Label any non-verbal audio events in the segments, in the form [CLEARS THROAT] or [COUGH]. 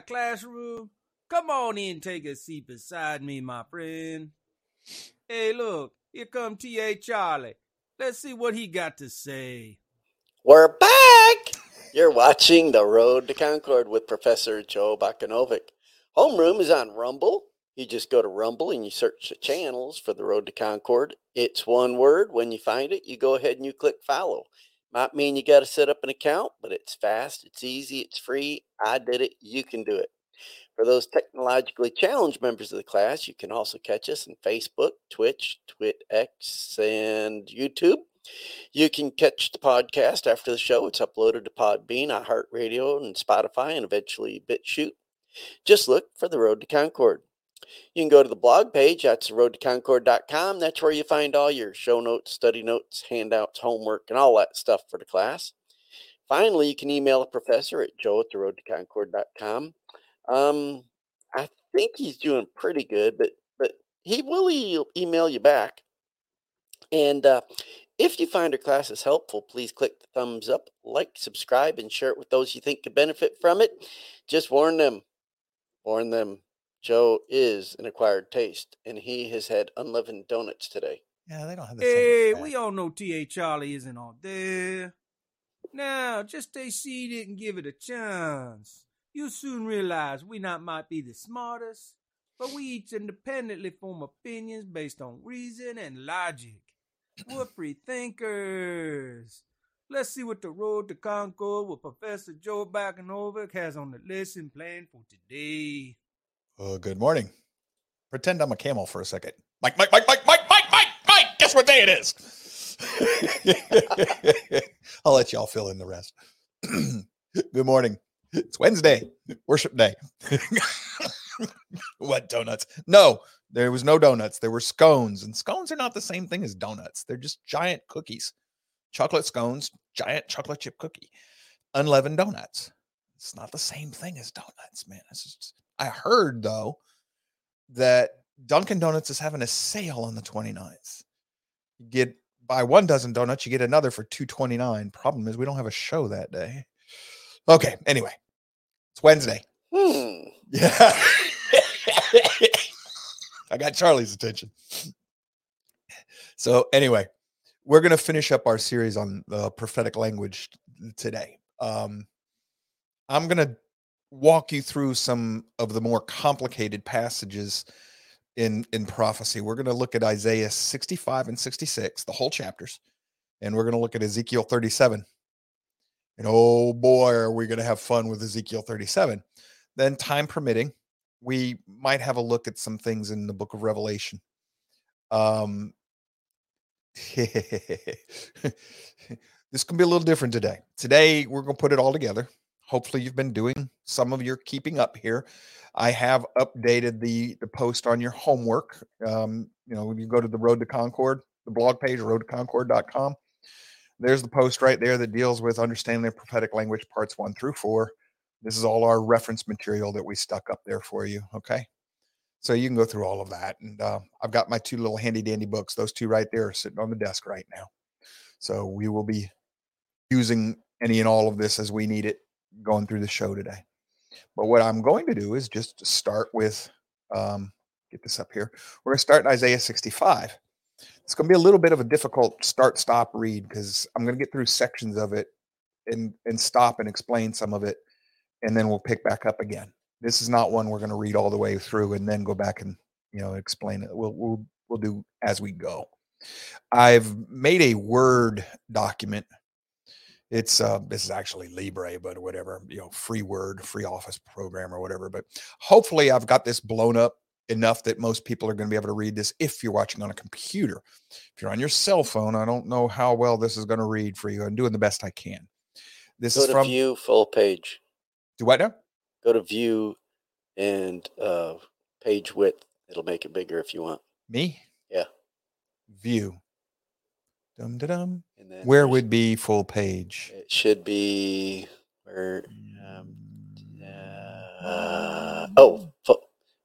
classroom. Come on in, take a seat beside me, my friend. Hey, look, here come T.A. Charlie. Let's see what he got to say. We're back! You're watching The Road to Concord with Professor Joe Bakanovic. Homeroom is on Rumble. You just go to Rumble and you search the channels for The Road to Concord. It's one word. When you find it, you go ahead and you click follow. Might mean you got to set up an account, but it's fast, it's easy, it's free. I did it. You can do it. For those technologically challenged members of the class, you can also catch us on Facebook, Twitch, TwitX, and YouTube. You can catch the podcast after the show. It's uploaded to Podbean, iHeartRadio, and Spotify, and eventually BitChute. Just look for The Road to Concord. You can go to the blog page. That's roadtoconcord.com. That's where you find all your show notes, study notes, handouts, homework, and all that stuff for the class. Finally, you can email a professor at joe at the roadtoconcord.com. Um, I think he's doing pretty good, but but he will e- email you back. And uh, if you find our classes helpful, please click the thumbs up, like, subscribe, and share it with those you think could benefit from it. Just warn them, warn them. Joe is an acquired taste, and he has had unleavened donuts today. Yeah, they don't have the Hey, same. we all know T.A. Charlie isn't all there. Now, just stay seated and give it a chance. You'll soon realize we not might be the smartest, but we each independently form opinions based on reason and logic. We're free thinkers. Let's see what the road to Concord with Professor Joe Bakanovic has on the lesson plan for today. Uh, good morning. Pretend I'm a camel for a second. Mike, Mike, Mike, Mike, Mike, Mike, Mike, Mike. Guess what day it is? [LAUGHS] I'll let y'all fill in the rest. [CLEARS THROAT] good morning. It's Wednesday, worship day. [LAUGHS] what donuts? No, there was no donuts. There were scones, and scones are not the same thing as donuts. They're just giant cookies, chocolate scones, giant chocolate chip cookie, unleavened donuts. It's not the same thing as donuts, man. It's just, I heard though that Dunkin' Donuts is having a sale on the 29th. You get buy one dozen donuts, you get another for 229. Problem is we don't have a show that day. Okay, anyway. It's Wednesday. Hmm. Yeah. [LAUGHS] I got Charlie's attention. So anyway, we're going to finish up our series on the prophetic language today. Um, I'm going to walk you through some of the more complicated passages in in prophecy. We're going to look at Isaiah 65 and 66, the whole chapters, and we're going to look at Ezekiel 37. And oh boy, are we going to have fun with Ezekiel 37. Then, time permitting, we might have a look at some things in the book of Revelation. Um, [LAUGHS] this can be a little different today. Today, we're going to put it all together. Hopefully, you've been doing some of your keeping up here. I have updated the the post on your homework. Um, you know, when you go to the Road to Concord, the blog page, roadtoconcord.com, there's the post right there that deals with understanding the prophetic language parts one through four. This is all our reference material that we stuck up there for you. Okay. So you can go through all of that. And uh, I've got my two little handy dandy books. Those two right there are sitting on the desk right now. So we will be using any and all of this as we need it going through the show today. But what I'm going to do is just start with, um, get this up here. We're going to start in Isaiah 65. It's going to be a little bit of a difficult start stop read because I'm going to get through sections of it and and stop and explain some of it, and then we'll pick back up again. This is not one we're going to read all the way through and then go back and you know explain it. We'll we'll we'll do as we go. I've made a Word document. It's uh this is actually Libre, but whatever, you know, free Word, free Office program or whatever. But hopefully I've got this blown up enough that most people are going to be able to read this if you're watching on a computer. If you're on your cell phone, I don't know how well this is going to read for you. I'm doing the best I can. This Go is from view full page. do what now? Go to view and uh, page width. It'll make it bigger if you want. Me? Yeah. View. Dum dum. Where would be full page? it should be where? Um, uh, oh, full,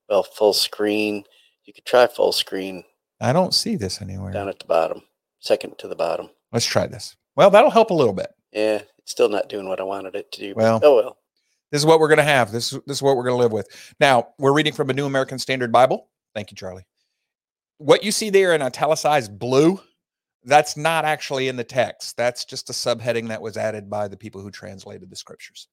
well, full screen. You could try full screen I don't see this anywhere. down at the bottom, second to the bottom. Let's try this. Well, that'll help a little bit. Yeah, it Still not doing what I wanted it to do. Well. oh well. This is what we're going to have. This, this is what we're going to live with. Now, we're reading from a New American Standard Bible. Thank you, Charlie. What you see there in italicized blue, that's not actually in the text. That's just a subheading that was added by the people who translated the scriptures.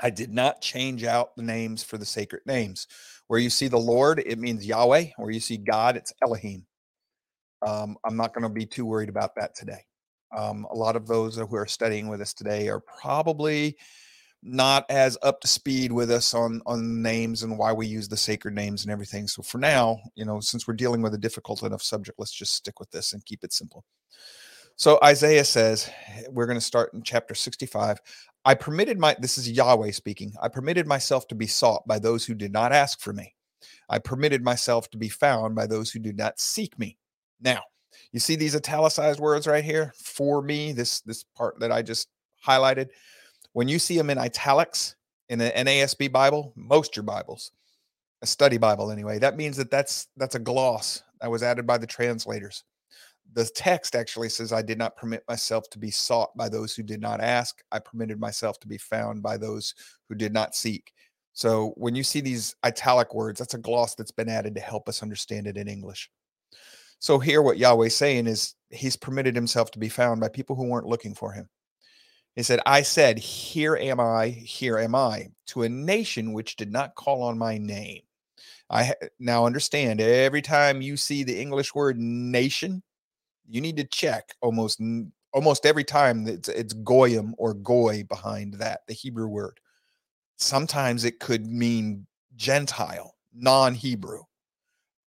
I did not change out the names for the sacred names. Where you see the Lord, it means Yahweh. Where you see God, it's Elohim. Um, I'm not going to be too worried about that today. Um, a lot of those who are studying with us today are probably not as up to speed with us on on names and why we use the sacred names and everything. So for now, you know, since we're dealing with a difficult enough subject, let's just stick with this and keep it simple. So Isaiah says, we're going to start in chapter 65. I permitted my this is Yahweh speaking. I permitted myself to be sought by those who did not ask for me. I permitted myself to be found by those who did not seek me. Now, you see these italicized words right here for me, this this part that I just highlighted. When you see them in italics in an NASB Bible, most your Bibles, a study Bible anyway, that means that that's that's a gloss that was added by the translators. The text actually says, "I did not permit myself to be sought by those who did not ask. I permitted myself to be found by those who did not seek." So when you see these italic words, that's a gloss that's been added to help us understand it in English. So here, what Yahweh's saying is He's permitted Himself to be found by people who weren't looking for Him. He said, I said, Here am I, here am I, to a nation which did not call on my name. I now understand every time you see the English word nation, you need to check almost almost every time it's it's goyim or goy behind that, the Hebrew word. Sometimes it could mean Gentile, non-Hebrew.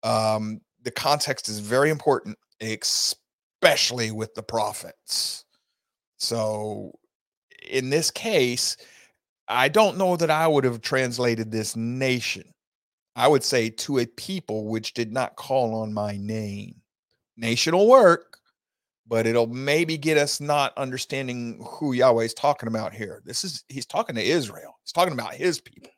Um, the context is very important, especially with the prophets. So in this case, I don't know that I would have translated this nation. I would say to a people which did not call on my name. Nation will work, but it'll maybe get us not understanding who Yahweh is talking about here. This is, he's talking to Israel, he's talking about his people.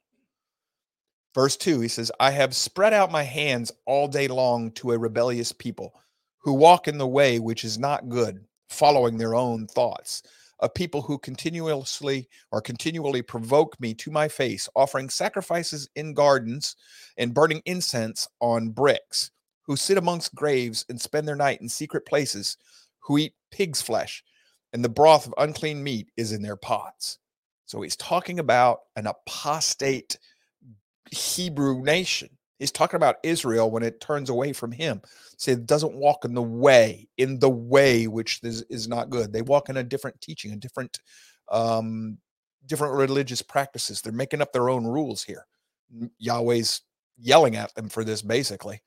Verse 2, he says, I have spread out my hands all day long to a rebellious people who walk in the way which is not good, following their own thoughts of people who continuously or continually provoke me to my face, offering sacrifices in gardens and burning incense on bricks, who sit amongst graves and spend their night in secret places, who eat pig's flesh, and the broth of unclean meat is in their pots. So he's talking about an apostate Hebrew nation He's talking about Israel when it turns away from him. Say it doesn't walk in the way, in the way which is, is not good. They walk in a different teaching, a different um different religious practices. They're making up their own rules here. Yahweh's yelling at them for this basically.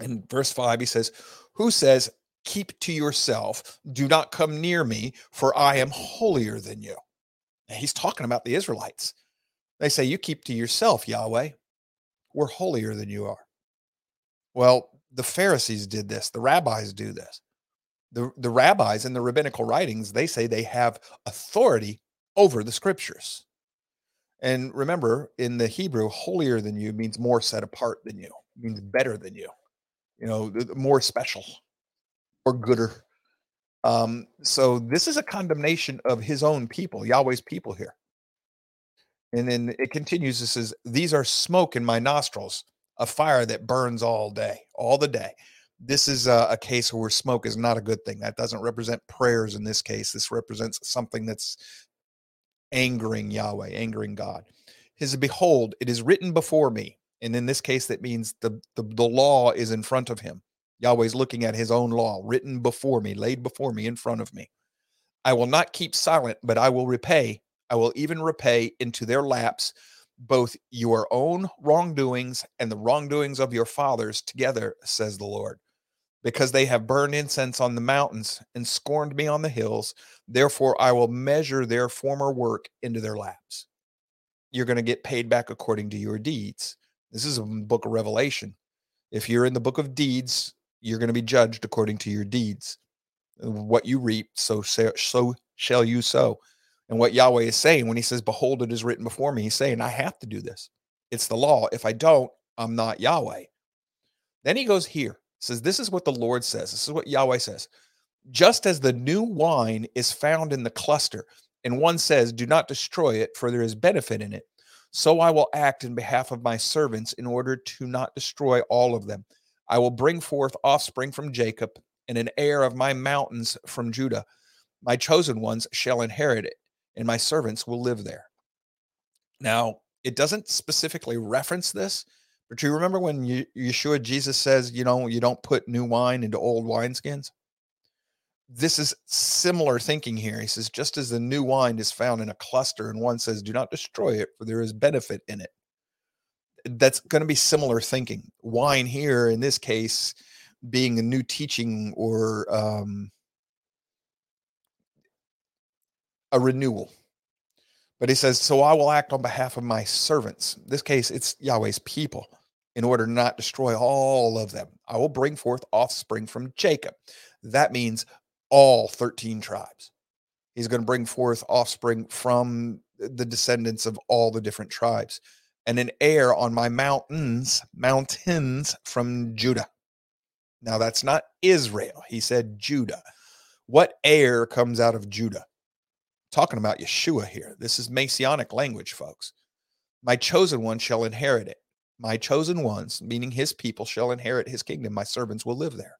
In verse 5 he says, "Who says, keep to yourself, do not come near me, for I am holier than you." he's talking about the Israelites. They say, You keep to yourself, Yahweh we're holier than you are. Well, the Pharisees did this, the rabbis do this. The, the rabbis in the rabbinical writings, they say they have authority over the scriptures. And remember, in the Hebrew, holier than you means more set apart than you, means better than you, you know, more special or gooder. Um, so this is a condemnation of his own people, Yahweh's people here. And then it continues. It says, These are smoke in my nostrils, a fire that burns all day, all the day. This is a, a, case where smoke is not a good thing. That doesn't represent prayers in this case. This represents something that's angering Yahweh, angering God. His behold, it is written before me. And in this case, that means the, the, the law is in front of him. Yahweh's looking at his own law, written before me, laid before me, in front of me. I will not keep silent, but I will repay I will even repay into their laps both your own wrongdoings and the wrongdoings of your fathers together, says the Lord. Because they have burned incense on the mountains and scorned me on the hills, therefore I will measure their former work into their laps. You're going to get paid back according to your deeds. This is a book of Revelation. If you're in the book of deeds, you're going to be judged according to your deeds. What you reap, so so shall you sow. And what Yahweh is saying when he says, Behold, it is written before me, he's saying, I have to do this. It's the law. If I don't, I'm not Yahweh. Then he goes here, says, This is what the Lord says. This is what Yahweh says. Just as the new wine is found in the cluster and one says, Do not destroy it, for there is benefit in it, so I will act in behalf of my servants in order to not destroy all of them. I will bring forth offspring from Jacob and an heir of my mountains from Judah. My chosen ones shall inherit it, and my servants will live there. Now, it doesn't specifically reference this, but you remember when Yeshua Jesus says, you know, you don't put new wine into old wineskins? This is similar thinking here. He says, just as the new wine is found in a cluster, and one says, do not destroy it, for there is benefit in it. That's going to be similar thinking. Wine here, in this case, being a new teaching or um, a renewal. But he says, So I will act on behalf of my servants. In this case, it's Yahweh's people, in order to not destroy all of them. I will bring forth offspring from Jacob. That means all 13 tribes. He's going to bring forth offspring from the descendants of all the different tribes and an heir on my mountains, mountains from Judah. Now, that's not Israel. He said Judah. What heir comes out of Judah? Talking about Yeshua here. This is messianic language, folks. My chosen one shall inherit it. My chosen ones, meaning his people, shall inherit his kingdom. My servants will live there.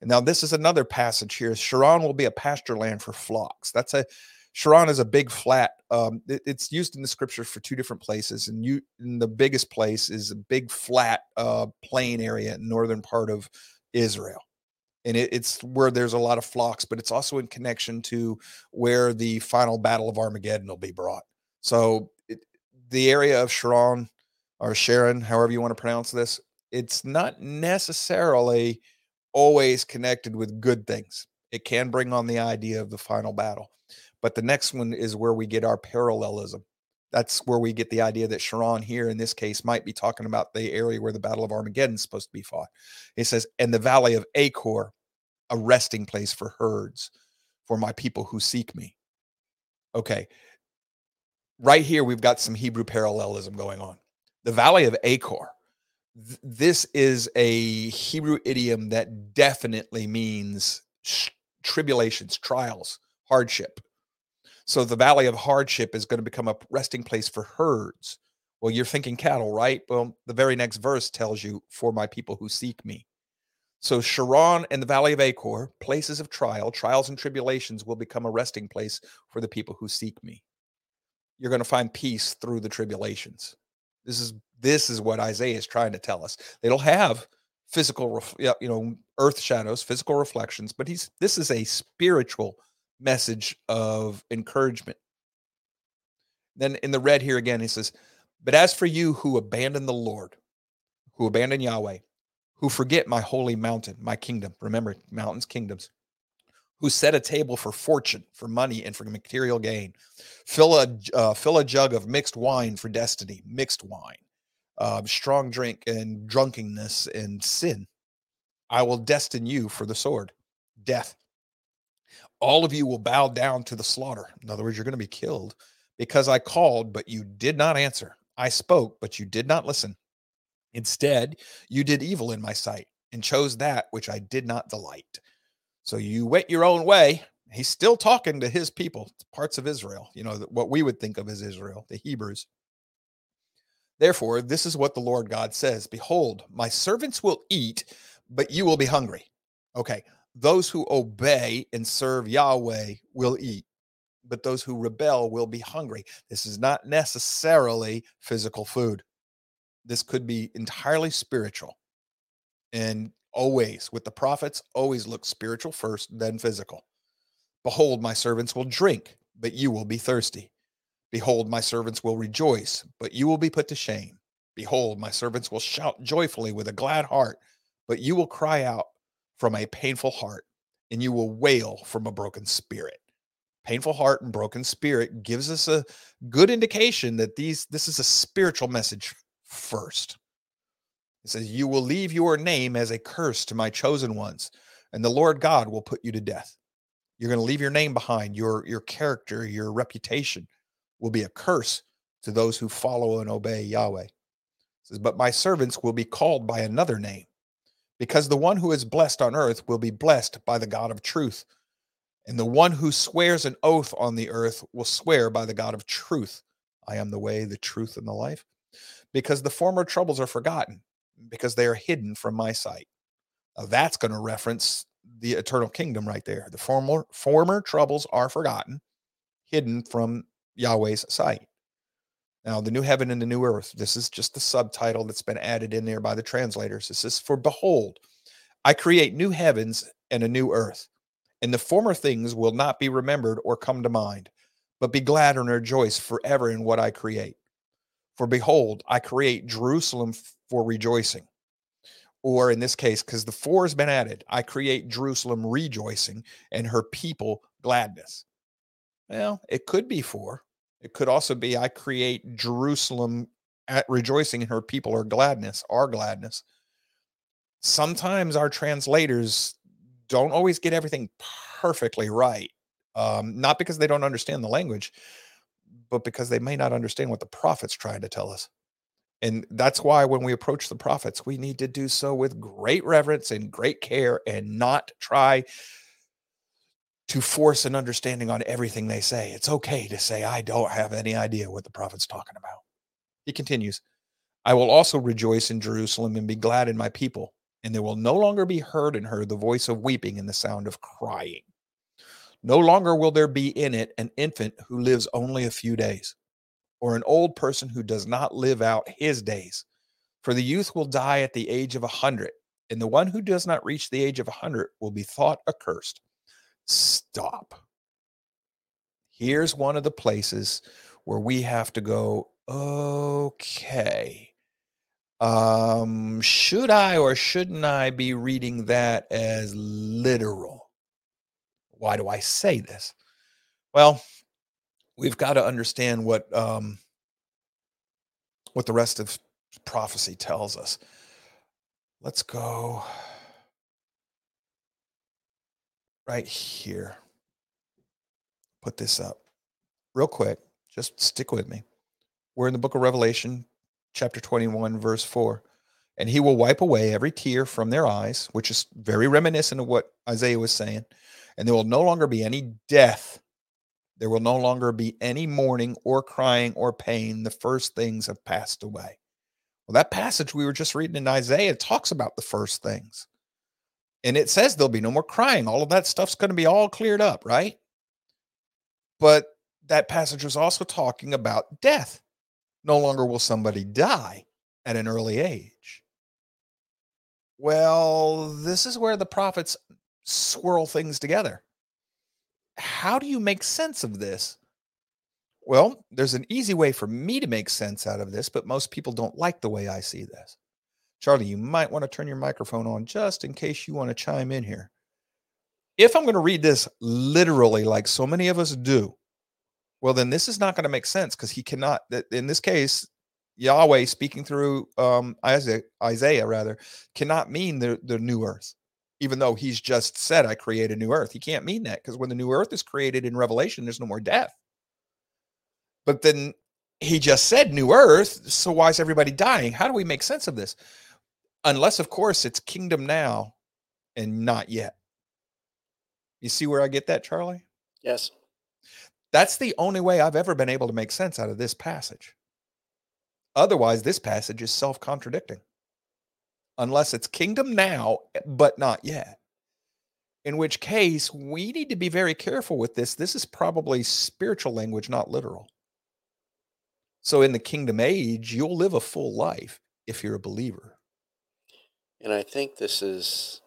And now, this is another passage here. Sharon will be a pasture land for flocks. That's a Sharon is a big flat. Um, it, it's used in the scripture for two different places, and you and the biggest place is a big flat uh, plain area in northern part of Israel, and it, it's where there's a lot of flocks, but it's also in connection to where the final battle of Armageddon will be brought. So it, the area of Sharon or Sharon, however you want to pronounce this, it's not necessarily always connected with good things. It can bring on the idea of the final battle. But the next one is where we get our parallelism. That's where we get the idea that Sharon here in this case might be talking about the area where the Battle of Armageddon is supposed to be fought. It says, and the valley of Achor, a resting place for herds, for my people who seek me. Okay. Right here, we've got some Hebrew parallelism going on. The valley of Achor. Th- this is a Hebrew idiom that definitely means sh- tribulations, trials, hardship. So the valley of hardship is going to become a resting place for herds. Well, you're thinking cattle, right? Well, the very next verse tells you, for my people who seek me. So Sharon and the valley of Achor, places of trial, trials and tribulations will become a resting place for the people who seek me. You're going to find peace through the tribulations. This is this is what Isaiah is trying to tell us. They don't have physical, you know, earth shadows, physical reflections, but he's this is a spiritual message of encouragement. Then in the red here again, he says, But as for you who abandon the Lord, who abandon Yahweh, who forget my holy mountain, my kingdom, remember mountains, kingdoms, who set a table for fortune, for money, and for material gain, fill a, uh, fill a jug of mixed wine for destiny, mixed wine, uh, strong drink and drunkenness and sin. I will destine you for the sword, death, all of you will bow down to the slaughter. In other words, you're going to be killed because I called, but you did not answer. I spoke, but you did not listen. Instead, you did evil in my sight and chose that which I did not delight. So you went your own way. He's still talking to his people, parts of Israel, you know, what we would think of as Israel, the Hebrews. Therefore, this is what the Lord God says Behold, my servants will eat, but you will be hungry. Okay, those who obey and serve Yahweh will eat, but those who rebel will be hungry. This is not necessarily physical food. This could be entirely spiritual. And always, with the prophets, always look spiritual first, then physical. Behold, my servants will drink, but you will be thirsty. Behold, my servants will rejoice, but you will be put to shame. Behold, my servants will shout joyfully with a glad heart, but you will cry out from a painful heart, and you will wail from a broken spirit. Painful heart and broken spirit gives us a good indication that these this is a spiritual message first. It says, You will leave your name as a curse to my chosen ones, and the Lord God will put you to death. You're going to leave your name behind, your, your character, your reputation will be a curse to those who follow and obey Yahweh. It says, But my servants will be called by another name because the one who is blessed on earth will be blessed by the God of truth. And the one who swears an oath on the earth will swear by the God of truth. I am the way, the truth, and the life. Because the former troubles are forgotten, because they are hidden from my sight. Now that's going to reference the eternal kingdom right there. The former former troubles are forgotten, hidden from Yahweh's sight. Now, the new heaven and the new earth. This is just the subtitle that's been added in there by the translators. This is for behold, I create new heavens and a new earth, and the former things will not be remembered or come to mind, but be glad and rejoice forever in what I create. For behold, I create Jerusalem for rejoicing. Or in this case, because the for has been added, I create Jerusalem rejoicing and her people gladness. Well, it could be for. It could also be I create Jerusalem at rejoicing in her people are gladness, our gladness. Sometimes our translators don't always get everything perfectly right. Um, not because they don't understand the language, but because they may not understand what the prophet's trying to tell us. And that's why when we approach the prophets, we need to do so with great reverence and great care and not try to force an understanding on everything they say. It's okay to say, I don't have any idea what the prophet's talking about. He continues, I will also rejoice in Jerusalem and be glad in my people, and there will no longer be heard in her the voice of weeping and the sound of crying. No longer will there be in it an infant who lives only a few days, or an old person who does not live out his days. For the youth will die at the age of a hundred, and the one who does not reach the age of a hundred will be thought accursed. Stop. Here's one of the places where we have to go, okay. Um, should I or shouldn't I be reading that as literal? Why do I say this? Well, we've got to understand what um, what the rest of prophecy tells us. Let's go right here. Put this up real quick. Just stick with me. We're in the book of Revelation, chapter 21, verse 4. And he will wipe away every tear from their eyes, which is very reminiscent of what Isaiah was saying and there will no longer be any death. There will no longer be any mourning or crying or pain. The first things have passed away. Well, that passage we were just reading in Isaiah talks about the first things. And it says there'll be no more crying. All of that stuff's going to be all cleared up, right? But that passage was also talking about death. No longer will somebody die at an early age. Well, this is where the prophets swirl things together. How do you make sense of this? Well, there's an easy way for me to make sense out of this, but most people don't like the way I see this. Charlie, you might want to turn your microphone on just in case you want to chime in here. If I'm going to read this literally, like so many of us do, well, then this is not going to make sense because he cannot, in this case, Yahweh speaking through um, Isaiah, Isaiah rather, cannot mean the, the new earth even though he's just said, I create a new earth. He can't mean that because when the new earth is created in Revelation, there's no more death. But then he just said new earth. So why is everybody dying? How do we make sense of this? Unless, of course, it's kingdom now and not yet. You see where I get that, Charlie? Yes. That's the only way I've ever been able to make sense out of this passage. Otherwise, this passage is self contradicting unless it's kingdom now, eh, but not yet. In which case, we need to be very careful with this. This is probably spiritual language, not literal. So, in the kingdom age, you'll live a full life if you're a believer. And I think this is,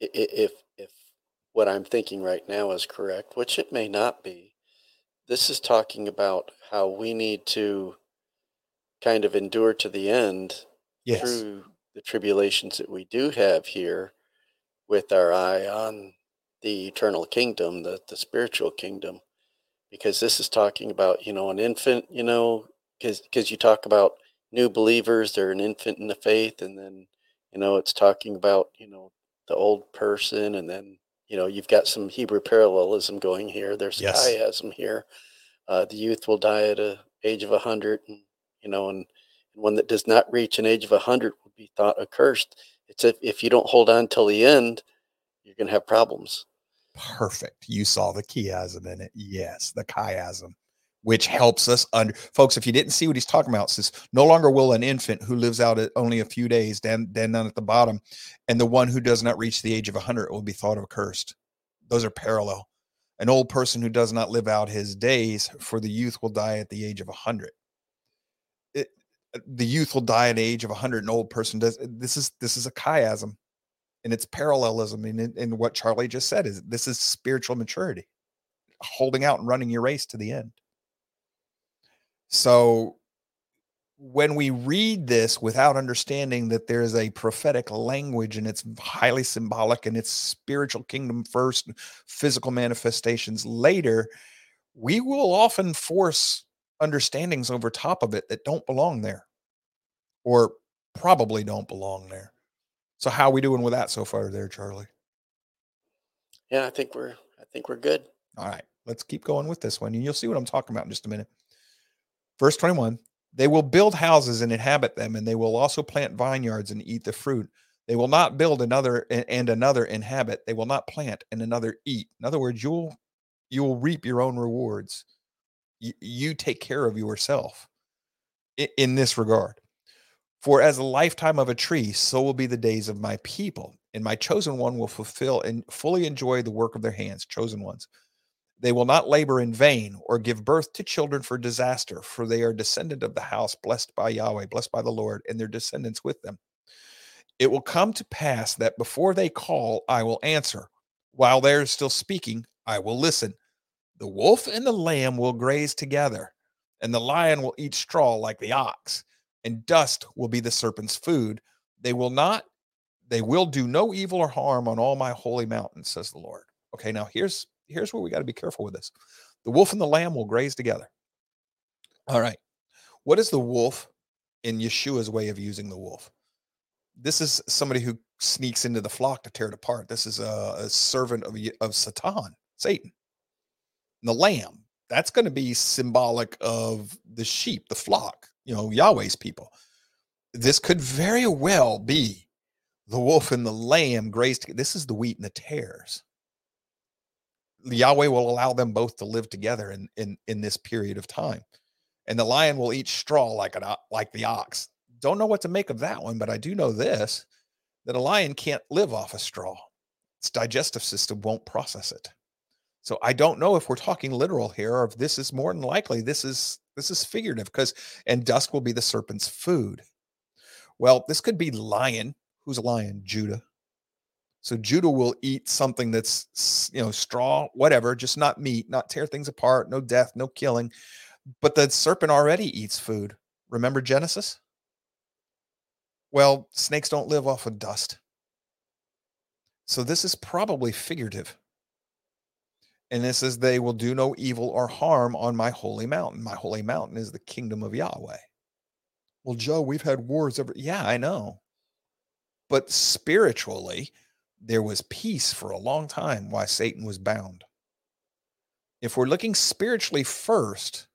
if if what I'm thinking right now is correct, which it may not be, this is talking about how we need to kind of endure to the end yes. through the tribulations that we do have here with our eye on the eternal kingdom, the, the spiritual kingdom, because this is talking about, you know, an infant, you know, because you talk about new believers, they're an infant in the faith, and then, you know, it's talking about, you know, the old person, and then, you know, you've got some Hebrew parallelism going here. There's yes. chiasm here. Uh, the youth will die at a age of a hundred, and you know, and, and one that does not reach an age of a hundred be thought accursed. It's if, if you don't hold on till the end, you're going to have problems. Perfect. You saw the chiasm in it. Yes, the chiasm, which helps us under folks. If you didn't see what he's talking about, says no longer will an infant who lives out only a few days, down, down at the bottom, and the one who does not reach the age of hundred will be thought of cursed. Those are parallel. An old person who does not live out his days, for the youth will die at the age of hundred. Uh, the youth will die at the age of hundred. An old person does. Uh, this is this is a chiasm and it's parallelism in, in what Charlie just said is this is spiritual maturity, holding out and running your race to the end. So when we read this without understanding that there's a prophetic language and it's highly symbolic and it's spiritual kingdom first, physical manifestations later, we will often force understandings over top of it that don't belong there or probably don't belong there. So how are we doing with that so far there, Charlie? Yeah, I think we're I think we're good. All right. Let's keep going with this one. And you'll see what I'm talking about in just a minute. Verse 21 They will build houses and inhabit them, and they will also plant vineyards and eat the fruit. They will not build another and another inhabit. They will not plant and another eat. In other words, you'll you will reap your own rewards. You, take care of yourself in, in this regard. For as a lifetime of a tree, so will be the days of my people, and my chosen one will fulfill and fully enjoy the work of their hands, chosen ones. They will not labor in vain or give birth to children for disaster, for they are descendant of the house blessed by Yahweh, blessed by the Lord, and their descendants with them. It will come to pass that before they call, I will answer. While they are still speaking, I will listen. The wolf and the lamb will graze together, and the lion will eat straw like the ox and dust will be the serpent's food. They will not, they will do no evil or harm on all my holy mountains, says the Lord. Okay, now here's here's where we got to be careful with this. The wolf and the lamb will graze together. All right. What is the wolf in Yeshua's way of using the wolf? This is somebody who sneaks into the flock to tear it apart. This is a, a servant of, of Satan, Satan. And the lamb, that's going to be symbolic of the sheep, the flock, you know, Yahweh's people. This could very well be the wolf and the lamb grazed. This is the wheat and the tares. Yahweh will allow them both to live together in in in this period of time, and the lion will eat straw like an like the ox. Don't know what to make of that one, but I do know this: that a lion can't live off a straw. Its digestive system won't process it. So I don't know if we're talking literal here, or if this is more than likely this is this is figurative because, and dusk will be the serpent's food. Well, this could be lion. Who's a lion? Judah. So Judah will eat something that's, you know, straw, whatever, just not meat, not tear things apart, no death, no killing. But the serpent already eats food. Remember Genesis? Well, snakes don't live off of dust. So this is probably figurative. And it says, They will do no evil or harm on my holy mountain. My holy mountain is the kingdom of Yahweh. Well, Joe, we've had wars ever. Yeah, I know. But spiritually, there was peace for a long time while Satan was bound. If we're looking spiritually first,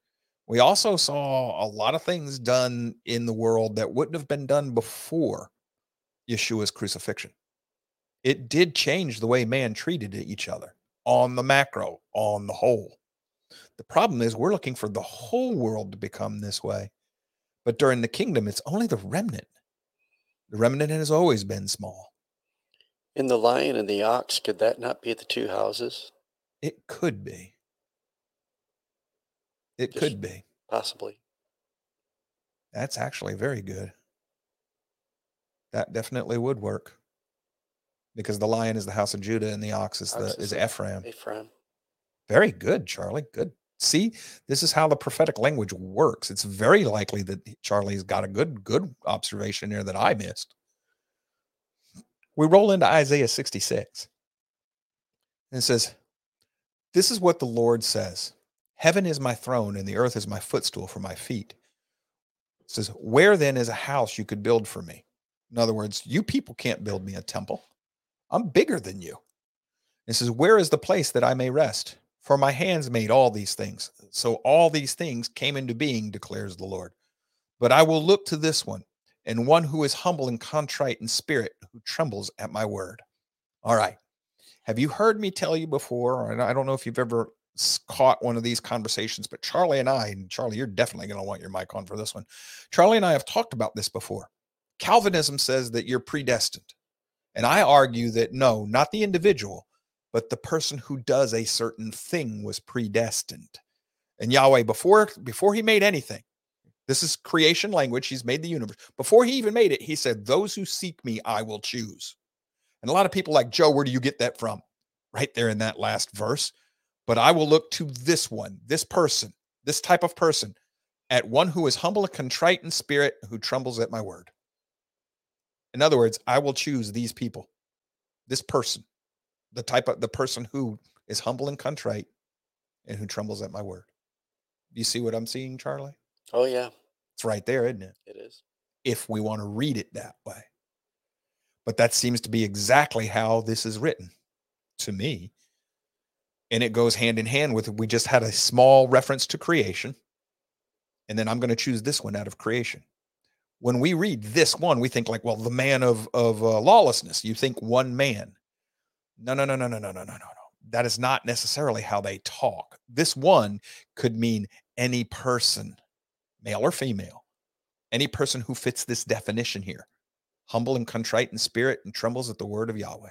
we also saw a lot of things done in the world that wouldn't have been done before Yeshua's crucifixion. It did change the way man treated each other on the macro, on the whole. The problem is we're looking for the whole world to become this way. But during the kingdom, it's only the remnant. The remnant has always been small. In the lion and the ox, could that not be the two houses? It could be. It Just could be. Possibly. That's actually very good. That definitely would work because the lion is the house of Judah and the ox is the is Ephraim. Ephraim. Very good, Charlie. Good. See, this is how the prophetic language works. It's very likely that Charlie's got a good good observation there that I missed. We roll into Isaiah 66. And it says, This is what the Lord says Heaven is my throne, and the earth is my footstool for my feet. It says, Where then is a house you could build for me? In other words, you people can't build me a temple. I'm bigger than you. It says, Where is the place that I may rest? For my hands made all these things. So all these things came into being, declares the Lord. But I will look to this one, and one who is humble and contrite in spirit, who trembles at my word. All right. Have you heard me tell you before? And I don't know if you've ever caught one of these conversations, but Charlie and I, and Charlie, you're definitely going to want your mic on for this one. Charlie and I have talked about this before. Calvinism says that you're predestined. And I argue that no, not the individual, but the person who does a certain thing was predestined. And Yahweh, before before he made anything, this is creation language. He's made the universe. Before he even made it, he said, Those who seek me, I will choose. And a lot of people like, Joe, where do you get that from? Right there in that last verse. But I will look to this one, this person, this type of person, at one who is humble and contrite in spirit, who trembles at my word. In other words, I will choose these people, this person, the type of the person who is humble and contrite and who trembles at my word. You see what I'm seeing, Charlie? Oh, yeah. It's right there, isn't it? It is. If we want to read it that way. But that seems to be exactly how this is written to me. And it goes hand in hand with we just had a small reference to creation. And then I'm going to choose this one out of creation. When we read this one, we think like, well, the man of of uh, lawlessness. You think one man. No, no, no, no, no, no, no, no, no. That is not necessarily how they talk. This one could mean any person, male or female, any person who fits this definition here humble and contrite in spirit and trembles at the word of Yahweh.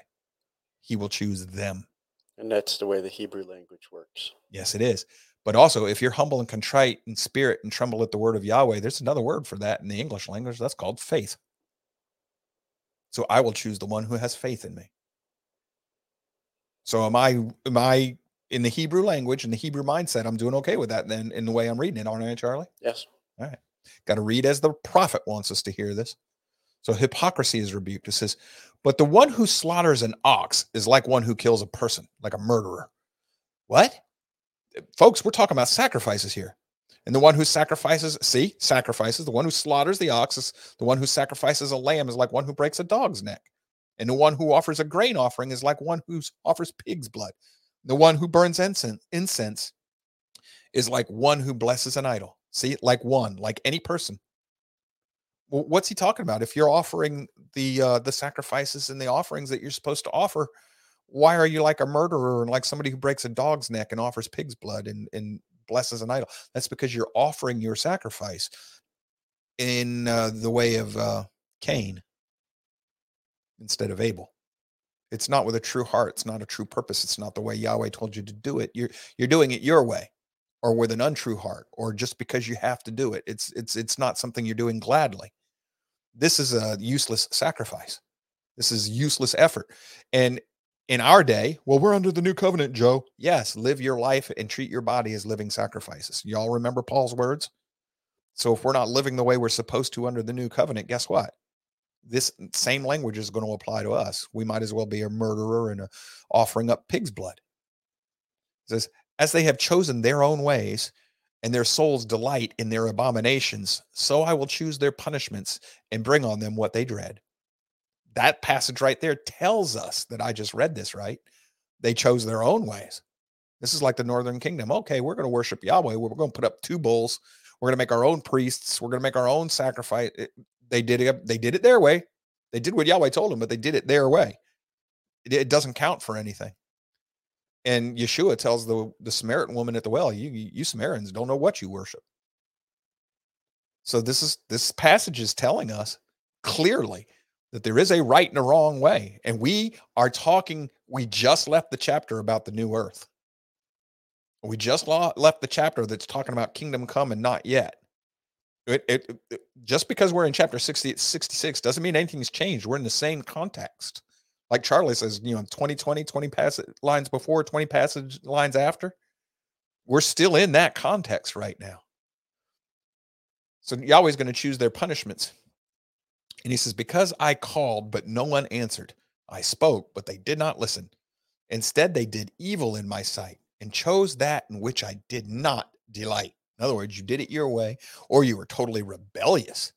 He will choose them. And that's the way the Hebrew language works. Yes, it is. But also, if you're humble and contrite in spirit and tremble at the word of Yahweh, there's another word for that in the English language. That's called faith. So I will choose the one who has faith in me. So am I am I in the Hebrew language and the Hebrew mindset? I'm doing okay with that then in the way I'm reading it, aren't I, Charlie? Yes. Got to read as the prophet wants us to hear this. So hypocrisy is rebuked. It says, but the one who slaughters an ox is like one who kills a person, like a murderer. What? Folks, we're talking about sacrifices here. And the one who sacrifices, see, sacrifices, the one who slaughters the ox is the one who sacrifices a lamb is like one who breaks a dog's neck. And the one who offers a grain offering is like one who offers pig's blood. The one who burns incense, incense is like one who blesses an idol. See, like one, like any person well, what's he talking about? If you're offering the uh, the sacrifices and the offerings that you're supposed to offer, why are you like a murderer and like somebody who breaks a dog's neck and offers pig's blood and, and blesses an idol? That's because you're offering your sacrifice in uh, the way of uh, Cain instead of Abel. It's not with a true heart. It's not a true purpose. It's not the way Yahweh told you to do it. You're you're doing it your way or with an untrue heart or just because you have to do it. It's it's it's not something you're doing gladly this is a useless sacrifice. This is useless effort. And in our day, well, we're under the new covenant, Joe. Yes, live your life and treat your body as living sacrifices. Y'all remember Paul's words? So if we're not living the way we're supposed to under the new covenant, guess what? This same language is going to apply to us. We might as well be a murderer and a offering up pig's blood. It says, as they have chosen their own ways, and their souls delight in their abominations, so I will choose their punishments and bring on them what they dread. That passage right there tells us that I just read this, right? They chose their own ways. This is like the northern kingdom. Okay, we're going to worship Yahweh. We're going to put up two bulls. We're going to make our own priests. We're going to make our own sacrifice. They did it. They did it their way. They did what Yahweh told them, but they did it their way. It, it doesn't count for anything. And Yeshua tells the, the Samaritan woman at the well, you, you Samaritans don't know what you worship. So this is this passage is telling us clearly that there is a right and a wrong way. And we are talking, we just left the chapter about the new earth. We just left the chapter that's talking about kingdom come and not yet. It, it, it, just because we're in chapter 60, 66 doesn't mean anything's changed. We're in the same context like Charlie says, you know, 2020, 20 passage lines before, 20 passage lines after. We're still in that context right now. So Yahweh's going to choose their punishments. And he says, Because I called, but no one answered. I spoke, but they did not listen. Instead, they did evil in my sight and chose that in which I did not delight. In other words, you did it your way, or you were totally rebellious.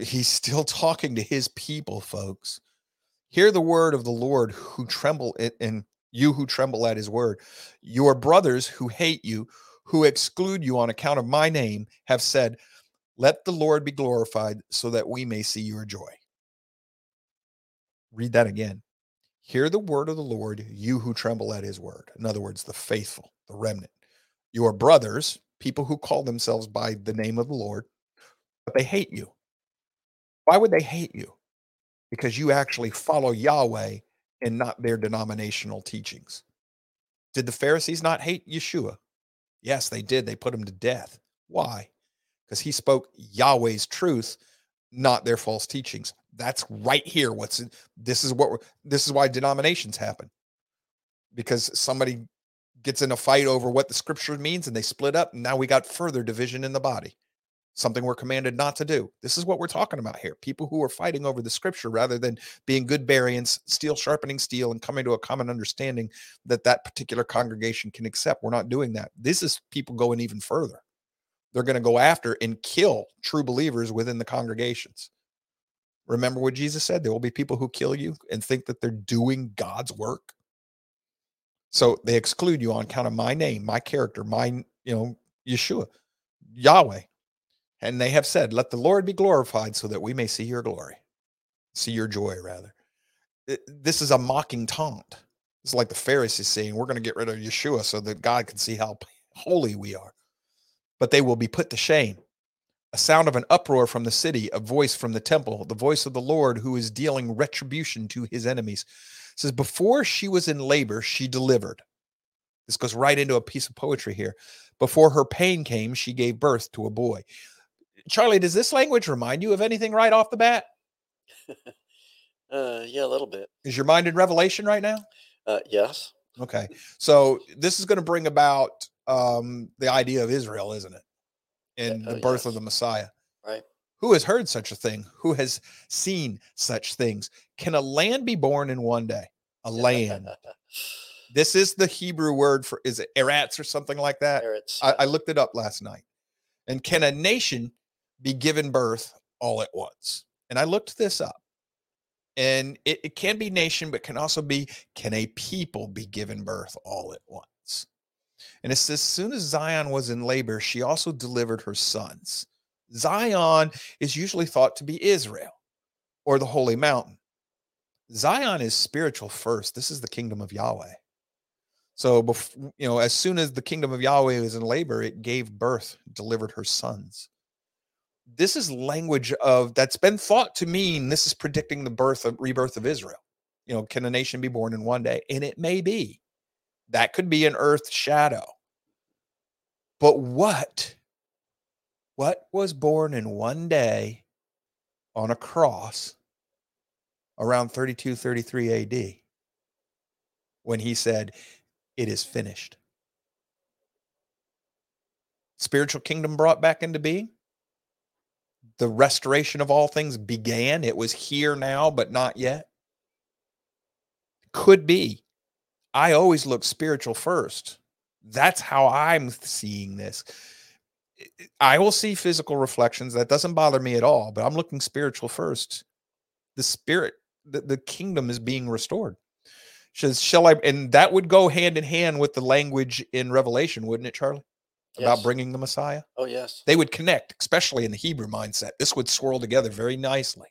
He's still talking to his people, folks. Hear the word of the Lord who tremble it and you who tremble at his word. Your brothers who hate you, who exclude you on account of my name, have said, Let the Lord be glorified so that we may see your joy. Read that again. Hear the word of the Lord, you who tremble at his word. In other words, the faithful, the remnant. Your brothers, people who call themselves by the name of the Lord, but they hate you. Why would they hate you? Because you actually follow Yahweh and not their denominational teachings. Did the Pharisees not hate Yeshua? Yes, they did. They put him to death. Why? Because he spoke Yahweh's truth, not their false teachings. That's right here. What's this is what this is why denominations happen. Because somebody gets in a fight over what the scripture means and they split up. And now we got further division in the body something we're commanded not to do. This is what we're talking about here. People who are fighting over the scripture rather than being good Bereans, steel sharpening steel, and coming to a common understanding that that particular congregation can accept. We're not doing that. This is people going even further. They're going to go after and kill true believers within the congregations. Remember what Jesus said? There will be people who kill you and think that they're doing God's work. So they exclude you on account of my name, my character, my, you know, Yeshua, Yahweh. And they have said, Let the Lord be glorified so that we may see your glory, see your joy, rather. This is a mocking taunt. It's like the Pharisees saying, We're going to get rid of Yeshua so that God can see how [LAUGHS] holy we are. But they will be put to shame. A sound of an uproar from the city, a voice from the temple, the voice of the Lord who is dealing retribution to his enemies. It says, Before she was in labor, she delivered. This goes right into a piece of poetry here. Before her pain came, she gave birth to a boy. Charlie, does this language remind you of anything right off the bat? [LAUGHS] uh, yeah, a little bit. Is your mind in Revelation right now? Uh, yes. Okay. So this is going to bring about um, the idea of Israel, isn't it? Uh, the birth yes. of the Messiah. Right. Who has heard such a thing? Who has seen such things? Can a land be born in one day? A land. [LAUGHS] this is the Hebrew word for is it eretz or something like that? Eretz. I, I looked it up last night. And can a nation be given birth all at once. And I looked this up. And it, it can be nation, but can also be can a people be given birth all at once? And it says, as soon as Zion was in labor, she also delivered her sons. Zion is usually thought to be Israel or the holy mountain. Zion is spiritual first. This is the kingdom of Yahweh. So, you know, as soon as the kingdom of Yahweh was in labor, it gave birth, delivered her sons this is language of that's been thought to mean this is predicting the birth of rebirth of Israel. You know, can a nation be born in one day? And it may be. That could be an earth shadow. But what? What was born in one day on a cross around 32, 33 AD when he said, It is finished? Spiritual kingdom brought back into being? The restoration of all things began. It was here now, but not yet. Could be. I always look spiritual first. That's how I'm seeing this. I will see physical reflections. That doesn't bother me at all, but I'm looking spiritual first. The spirit, the, the kingdom is being restored. Says, shall I? And that would go hand in hand with the language in Revelation, wouldn't it, Charlie? About bringing the Messiah? Oh, yes. They would connect, especially in the Hebrew mindset. This would swirl together very nicely.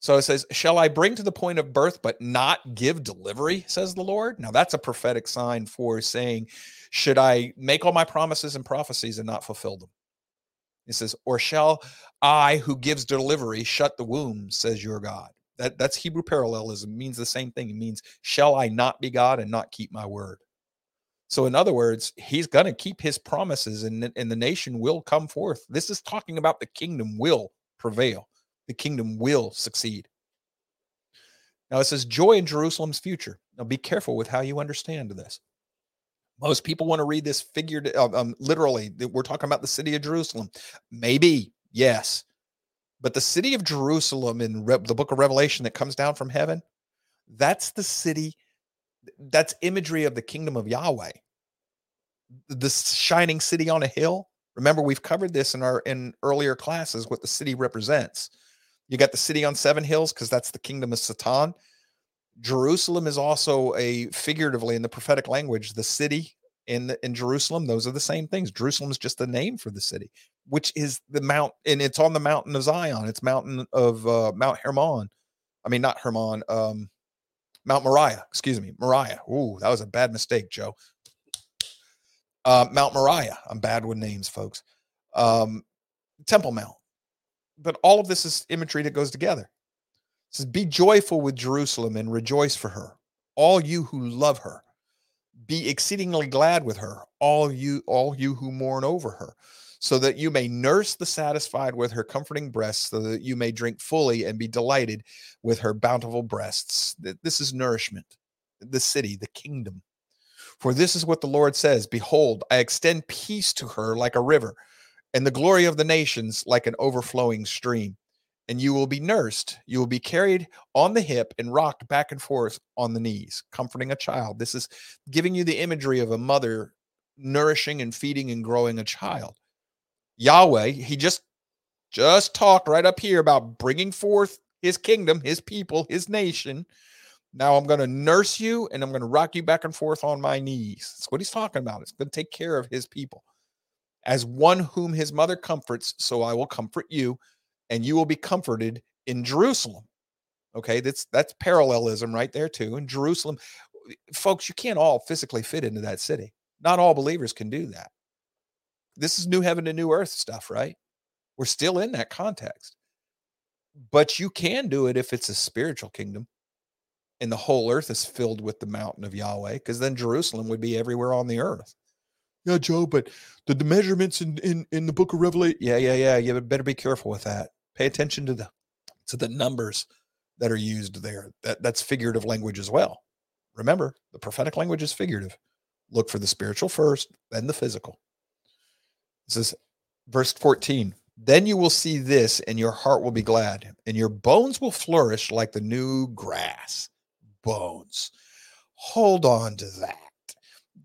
So it says, Shall I bring to the point of birth, but not give delivery, says the Lord? Now that's a prophetic sign for saying, Should I make all my promises and prophecies and not fulfill them? He says, Or shall I, who gives delivery, shut the womb, says your God? That, that's Hebrew parallelism, means the same thing. It means, Shall I not be God and not keep my word? So, in other words, he's going to keep his promises and, and the nation will come forth. This is talking about the kingdom will prevail, the kingdom will succeed. Now, it says joy in Jerusalem's future. Now, be careful with how you understand this. Most people want to read this figured um, um literally. We're talking about the city of Jerusalem. Maybe, yes. But the city of Jerusalem in Re- the book of Revelation that comes down from heaven, that's the city that's imagery of the kingdom of Yahweh. The shining city on a hill. Remember, we've covered this in our in earlier classes what the city represents. You got the city on seven hills because that's the kingdom of Satan. Jerusalem is also a figuratively in the prophetic language, the city in the, in Jerusalem. Those are the same things. Jerusalem is just the name for the city, which is the mount, and it's on the mountain of Zion. It's mountain of uh, Mount Hermon. I mean, not Hermon. Um, Mount Moriah, excuse me, Moriah. Ooh, that was a bad mistake, Joe. Uh, Mount Moriah. I'm bad with names, folks. Um, Temple Mount. But all of this is imagery that goes together. It says, Be joyful with Jerusalem and rejoice for her, all you who love her. Be exceedingly glad with her, all you, all you who mourn over her so that you may nurse the satisfied with her comforting breasts, so that you may drink fully and be delighted with her bountiful breasts. This is nourishment, the city, the kingdom. For this is what the Lord says Behold, I extend peace to her like a river, and the glory of the nations like an overflowing stream. And you will be nursed, you will be carried on the hip and rocked back and forth on the knees, comforting a child. This is giving you the imagery of a mother nourishing and feeding and growing a child. Yahweh, he just just talked right up here about bringing forth his kingdom, his people, his nation. Now I'm going to nurse you and I'm going to rock you back and forth on my knees. That's what he's talking about. It's going to take care of his people. As one whom his mother comforts, so I will comfort you, and you will be comforted in Jerusalem. Okay, that's that's parallelism right there too. In Jerusalem, folks, you can't all physically fit into that city. Not all believers can do that. This is new heaven and new earth stuff, right? We're still in that context. But you can do it if it's a spiritual kingdom and the whole earth is filled with the mountain of Yahweh, because then Jerusalem would be everywhere on the earth. Yeah, Joe, but the, the measurements in, in, in the book of Revelation. Yeah, yeah, yeah. You better be careful with that. Pay attention to the to the numbers that are used there. That that's figurative language as well. Remember, the prophetic language is figurative. Look for the spiritual first, then the physical. This is verse 14. Then you will see this, and your heart will be glad, and your bones will flourish like the new grass. Bones. Hold on to that.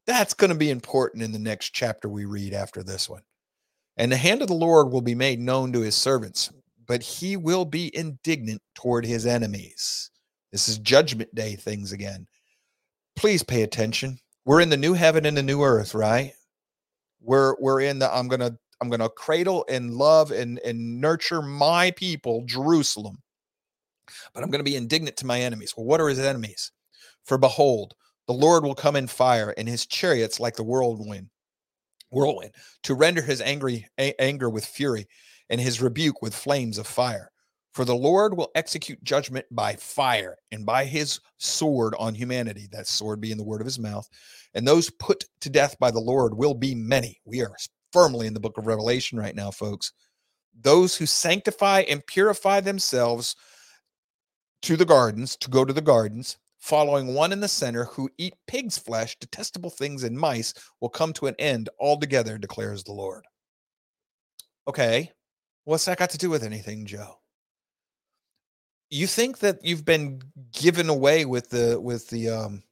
That's going to be important in the next chapter we read after this one. And the hand of the Lord will be made known to his servants, but he will be indignant toward his enemies. This is judgment day things again. Please pay attention. We're in the new heaven and the new earth, right? We're we're in the i'm gonna i'm gonna cradle and love and and nurture my people jerusalem but i'm gonna be indignant to my enemies. Well what are his enemies? For behold the lord will come in fire and his chariots like the whirlwind whirlwind to render his angry a- anger with fury and his rebuke with flames of fire for the Lord will execute judgment by fire and by his sword on humanity, that sword being the word of his mouth. And those put to death by the Lord will be many. We are firmly in the book of Revelation right now, folks. Those who sanctify and purify themselves to the gardens, to go to the gardens, following one in the center who eat pig's flesh, detestable things, and mice will come to an end altogether, declares the Lord. Okay, what's that got to do with anything, Joe? You think that you've been given away with the with the um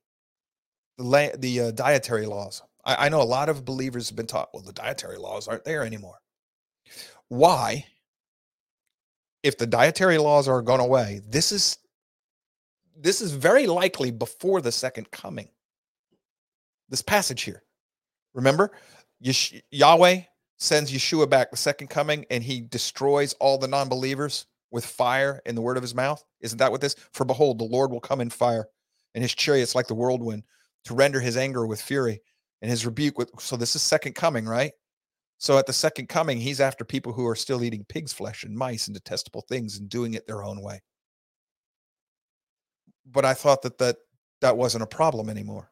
the la- the uh, dietary laws. I, I know a lot of believers have been taught, well, the dietary laws aren't there anymore. Why? If the dietary laws are gone away, this is this is very likely before the second coming. This passage here. Remember, Yesh- Yahweh sends Yeshua back the second coming and he destroys all the non-believers with fire in the word of his mouth? Isn't that what this? For behold, the Lord will come in fire, and his chariots like the whirlwind, to render his anger with fury, and his rebuke with. So this is second coming, right? So at the second coming, he's after people who are still eating pig's flesh and mice and detestable things and doing it their own way. But I thought that that that wasn't a problem anymore.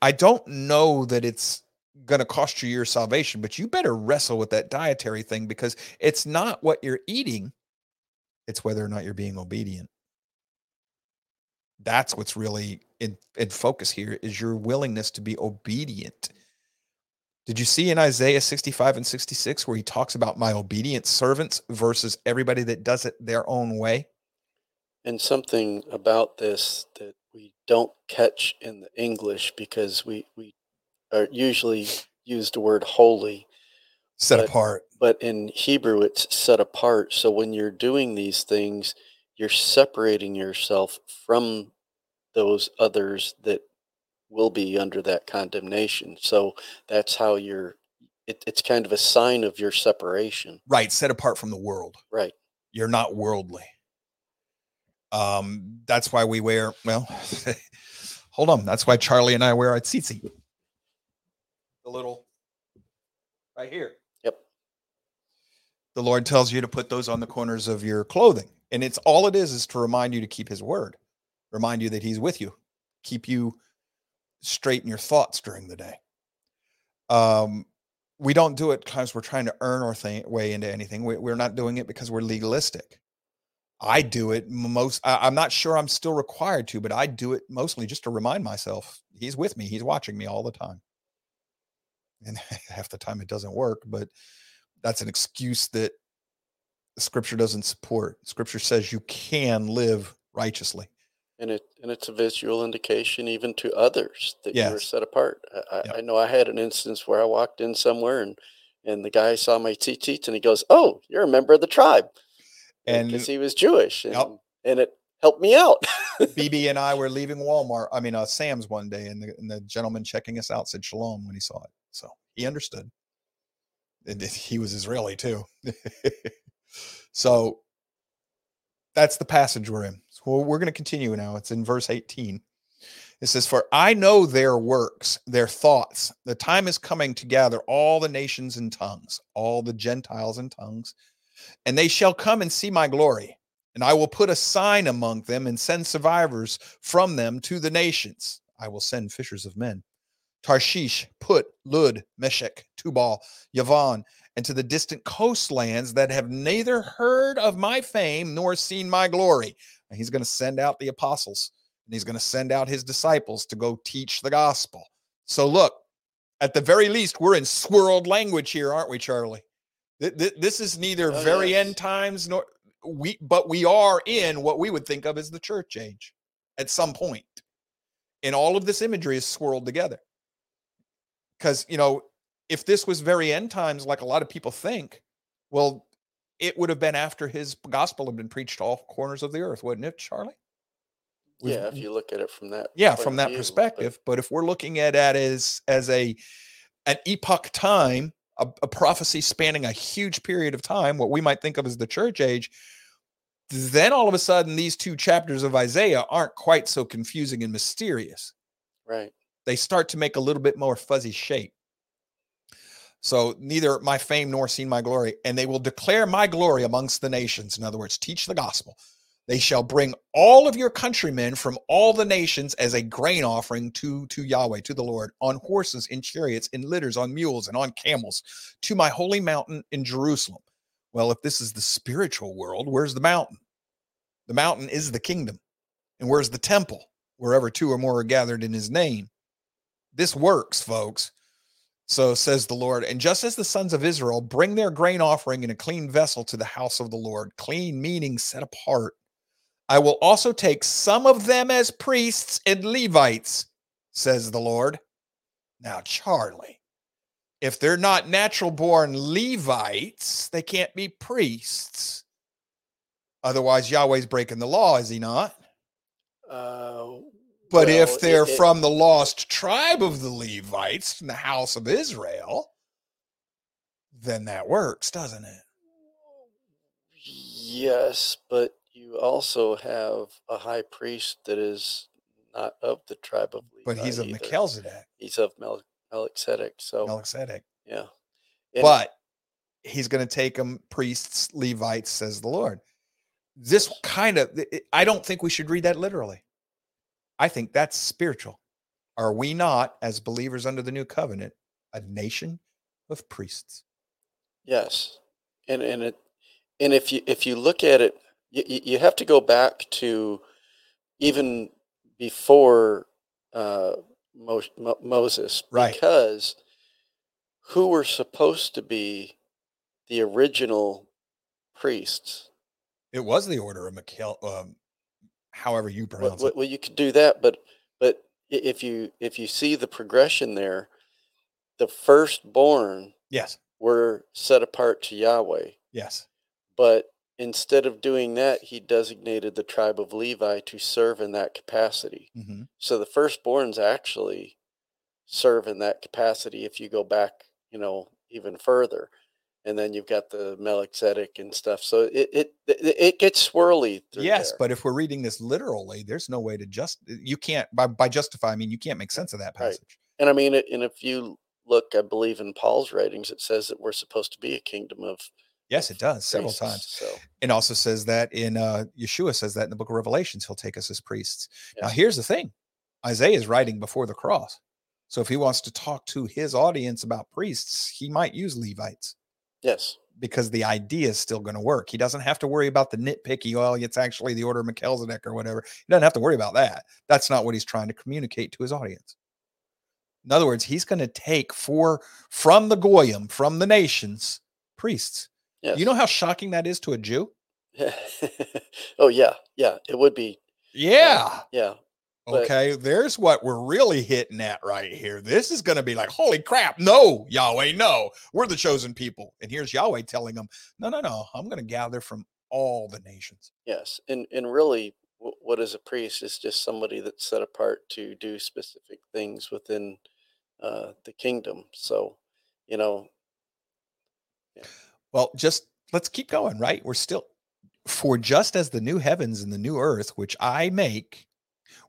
I don't know that it's going to cost you your salvation, but you better wrestle with that dietary thing because it's not what you're eating, it's whether or not you're being obedient. That's what's really in, in focus here is your willingness to be obedient. Did you see in Isaiah 65 and 66 where he talks about my obedient servants versus everybody that does it their own way? And something about this that we don't catch in the English because we, we are usually use the word holy. Set but, apart. But in Hebrew, it's set apart. So when you're doing these things, you're separating yourself from those others that will be under that condemnation. So that's how you're, it, it's kind of a sign of your separation. Right. Set apart from the world. Right. You're not worldly. Um, that's why we wear, well, [LAUGHS] hold on. That's why Charlie and I wear our tzitzit. The little, right here. Yep. The Lord tells you to put those on the corners of your clothing. And it's all it is, is to remind you to keep his word, remind you that he's with you, keep you straight in your thoughts during the day. Um, we don't do it because we're trying to earn our thing, way into anything. We, we're not doing it because we're legalistic. I do it most. I, I'm not sure I'm still required to, but I do it mostly just to remind myself he's with me. He's watching me all the time. And [LAUGHS] half the time it doesn't work, but that's an excuse that scripture doesn't support. Scripture says you can live righteously. And it and it's a visual indication even to others that you were Yes. set apart. I, I, Yep. I know I had an instance where I walked in somewhere and and the guy saw my tzitzit and he goes, "Oh, you're a member of the tribe," And because he was Jewish, and, Yep. and it helped me out. BB and I [LAUGHS] were leaving Walmart, I mean, uh, Sam's one day, and the, and the gentleman checking us out said shalom when he saw it. So he understood. And he was Israeli too. [LAUGHS] so that's the passage we're in. So we're going to continue now. It's in verse 18. It says, For I know their works, their thoughts. The time is coming to gather all the nations and tongues, all the Gentiles and tongues, and they shall come and see my glory. And I will put a sign among them and send survivors from them to the nations. I will send fishers of men. Tarshish, Put, Lud, Meshech, Tubal, Yavon, and to the distant coastlands that have neither heard of my fame nor seen my glory. And he's going to send out the apostles and he's going to send out his disciples to go teach the gospel. So, look, at the very least, we're in swirled language here, aren't we, Charlie? Th- th- This is neither Oh, very yes. end times nor we, but we are in what we would think of as the church age at some point. And all of this imagery is swirled together. Because, you know, if this was very end times, like a lot of people think, well, it would have been after his gospel had been preached to all corners of the earth, wouldn't it, Charlie? We've- yeah, if you look at it from that. yeah from that view, perspective but if we're looking at that as as a an epoch time a, a prophecy spanning a huge period of time what we might think of as the church age then all of a sudden these two chapters of isaiah aren't quite so confusing and mysterious right. They start to make a little bit more fuzzy shape. So neither my fame nor seen my glory and they will declare my glory amongst the nations. In other words teach the gospel. They shall bring all of your countrymen from all the nations as a grain offering to to Yahweh to the Lord on horses in chariots in litters on mules and on camels to my holy mountain in Jerusalem. Well if this is the spiritual world where's the mountain? The mountain is the kingdom and where's the temple wherever two or more are gathered in his name this works, folks. So says the Lord. And just as the sons of Israel bring their grain offering in a clean vessel to the house of the Lord, clean meaning set apart, I will also take some of them as priests and Levites, says the Lord. Now, Charlie, if they're not natural born Levites, they can't be priests. Otherwise, Yahweh's breaking the law, is he not? Uh, But Well, if they're it- it- from the lost tribe of the Levites, from the house of Israel, then that works, doesn't it? yes, but you also have a high priest that is not of the tribe of Levi. But he's of. Melchizedek, He's of Mel- Melchizedek. So Melchizedek. yeah. And- But he's going to take them priests, Levites, says the Lord. This kind of, I don't think we should read that literally. I think that's spiritual. Are we not, as believers under the new covenant, a nation of priests? Yes, and and it and if you if you look at it, you, you have to go back to even before uh, Mo- Mo- Moses, Right. Because who were supposed to be the original priests? It was the order of Michael, um, however you pronounce well, it. well, you could do that, but but if you if you see the progression there, the firstborn Yes, were set apart to Yahweh. yes. But instead of doing that, he designated the tribe of Levi to serve in that capacity. hmm So the firstborns actually serve in that capacity if you go back, you know, even further. And then you've got the Melchizedek and stuff. So it it it it gets swirly. Yes, there. but if we're reading this literally, there's no way to just you can't by by justify. I mean, you can't make sense of that passage. Right. and I mean, it- and if you look, I believe in Paul's writings, it says that we're supposed to be a kingdom of Yes, it does several priests, times. So and also says that in uh Yeshua says that in the book of Revelations, he'll take us as priests. Now, here's the thing Isaiah is writing before the cross. So if he wants to talk to his audience about priests, he might use Levites yes, because the idea is still going to work. He doesn't have to worry about the nitpicky, well, it's actually the order of Melchizedek or whatever. He doesn't have to worry about that. That's not what he's trying to communicate to his audience. In other words, he's going to take for from the Goyim, from the nations, priests. yes. You know how shocking that is to a Jew? [LAUGHS] oh yeah, yeah. It would be. Uh, yeah. Yeah, but- Okay, there's what we're really hitting at right here. This is going to be like, holy crap, no, Yahweh, no, we're the chosen people. And here's Yahweh telling them, no, no, no, I'm going to gather from all the nations. yes, and and really, wh- what is a priest is just somebody that's set apart to do specific things within uh, the kingdom. So, you know, Well, just let's keep going, right? We're still, for just as the new heavens and the new earth, which I make,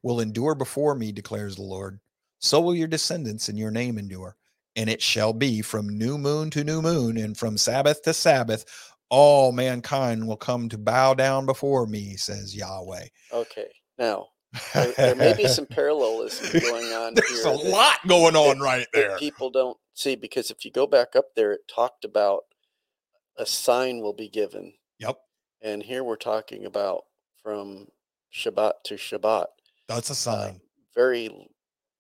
will endure before me, declares the Lord, so will your descendants in your name endure. And it shall be from new moon to new moon and from Sabbath to Sabbath, all mankind will come to bow down before me, says Yahweh. okay. Now there, there may be some [LAUGHS] parallelism going on here. There's here. a that- lot going on right that there. people don't see because if you go back up there, it talked about a sign will be given, Yep. and here we're talking about from Shabbat to Shabbat. That's a Uh, sign. very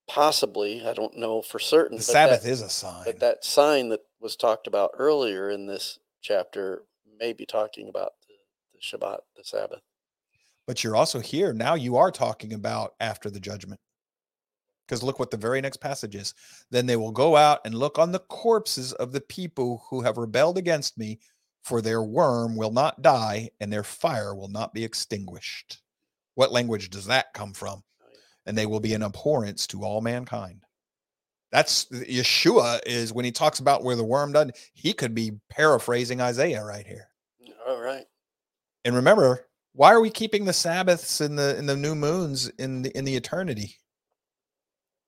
possibly, I don't know for certain, The Sabbath that, is a sign. but that sign that was talked about earlier in this chapter may be talking about the, the Shabbat, the Sabbath. But you're also here now. You are talking about after the judgment. Because look what the very next passage is. Then they will go out and look on the corpses of the people who have rebelled against me, for their worm will not die and their fire will not be extinguished. What language does that come from? Oh. And they will be an abhorrence to all mankind. That's Yeshua is when he talks about where the worm doesn't, he could be paraphrasing Isaiah right here. All right. And remember, why are we keeping the Sabbaths and the in the new moons in the in the eternity?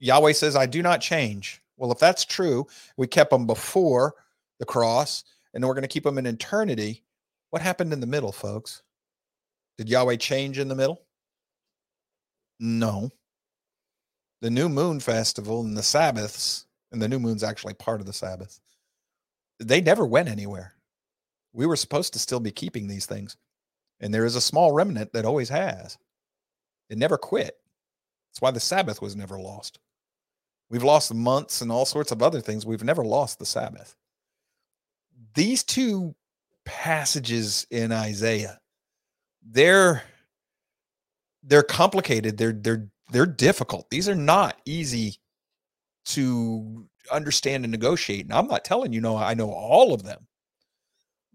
Yahweh says, I do not change. Well, if that's true, we kept them before the cross, and we're going to keep them in eternity. What happened in the middle, folks? Did Yahweh change in the middle? No. The new moon festival and the Sabbaths, and the new moon's actually part of the Sabbath, they never went anywhere. We were supposed to still be keeping these things. And there is a small remnant that always has. It never quit. That's why the Sabbath was never lost. We've lost months and all sorts of other things. We've never lost the Sabbath. These two passages in Isaiah, they're they're complicated. They're they're they're difficult. These are not easy to understand and negotiate. And I'm not telling you know I know all of them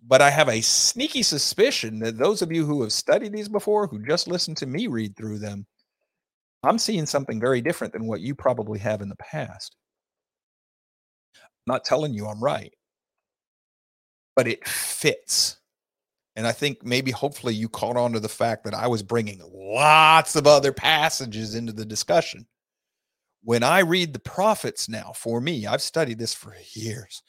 but I have a sneaky suspicion that those of you who have studied these before, who just listened to me read through them, I'm seeing something very different than what you probably have in the past. I'm not telling you I'm right, but it fits. And I think maybe hopefully you caught on to the fact that I was bringing lots of other passages into the discussion. When I read the prophets now, for me, I've studied this for years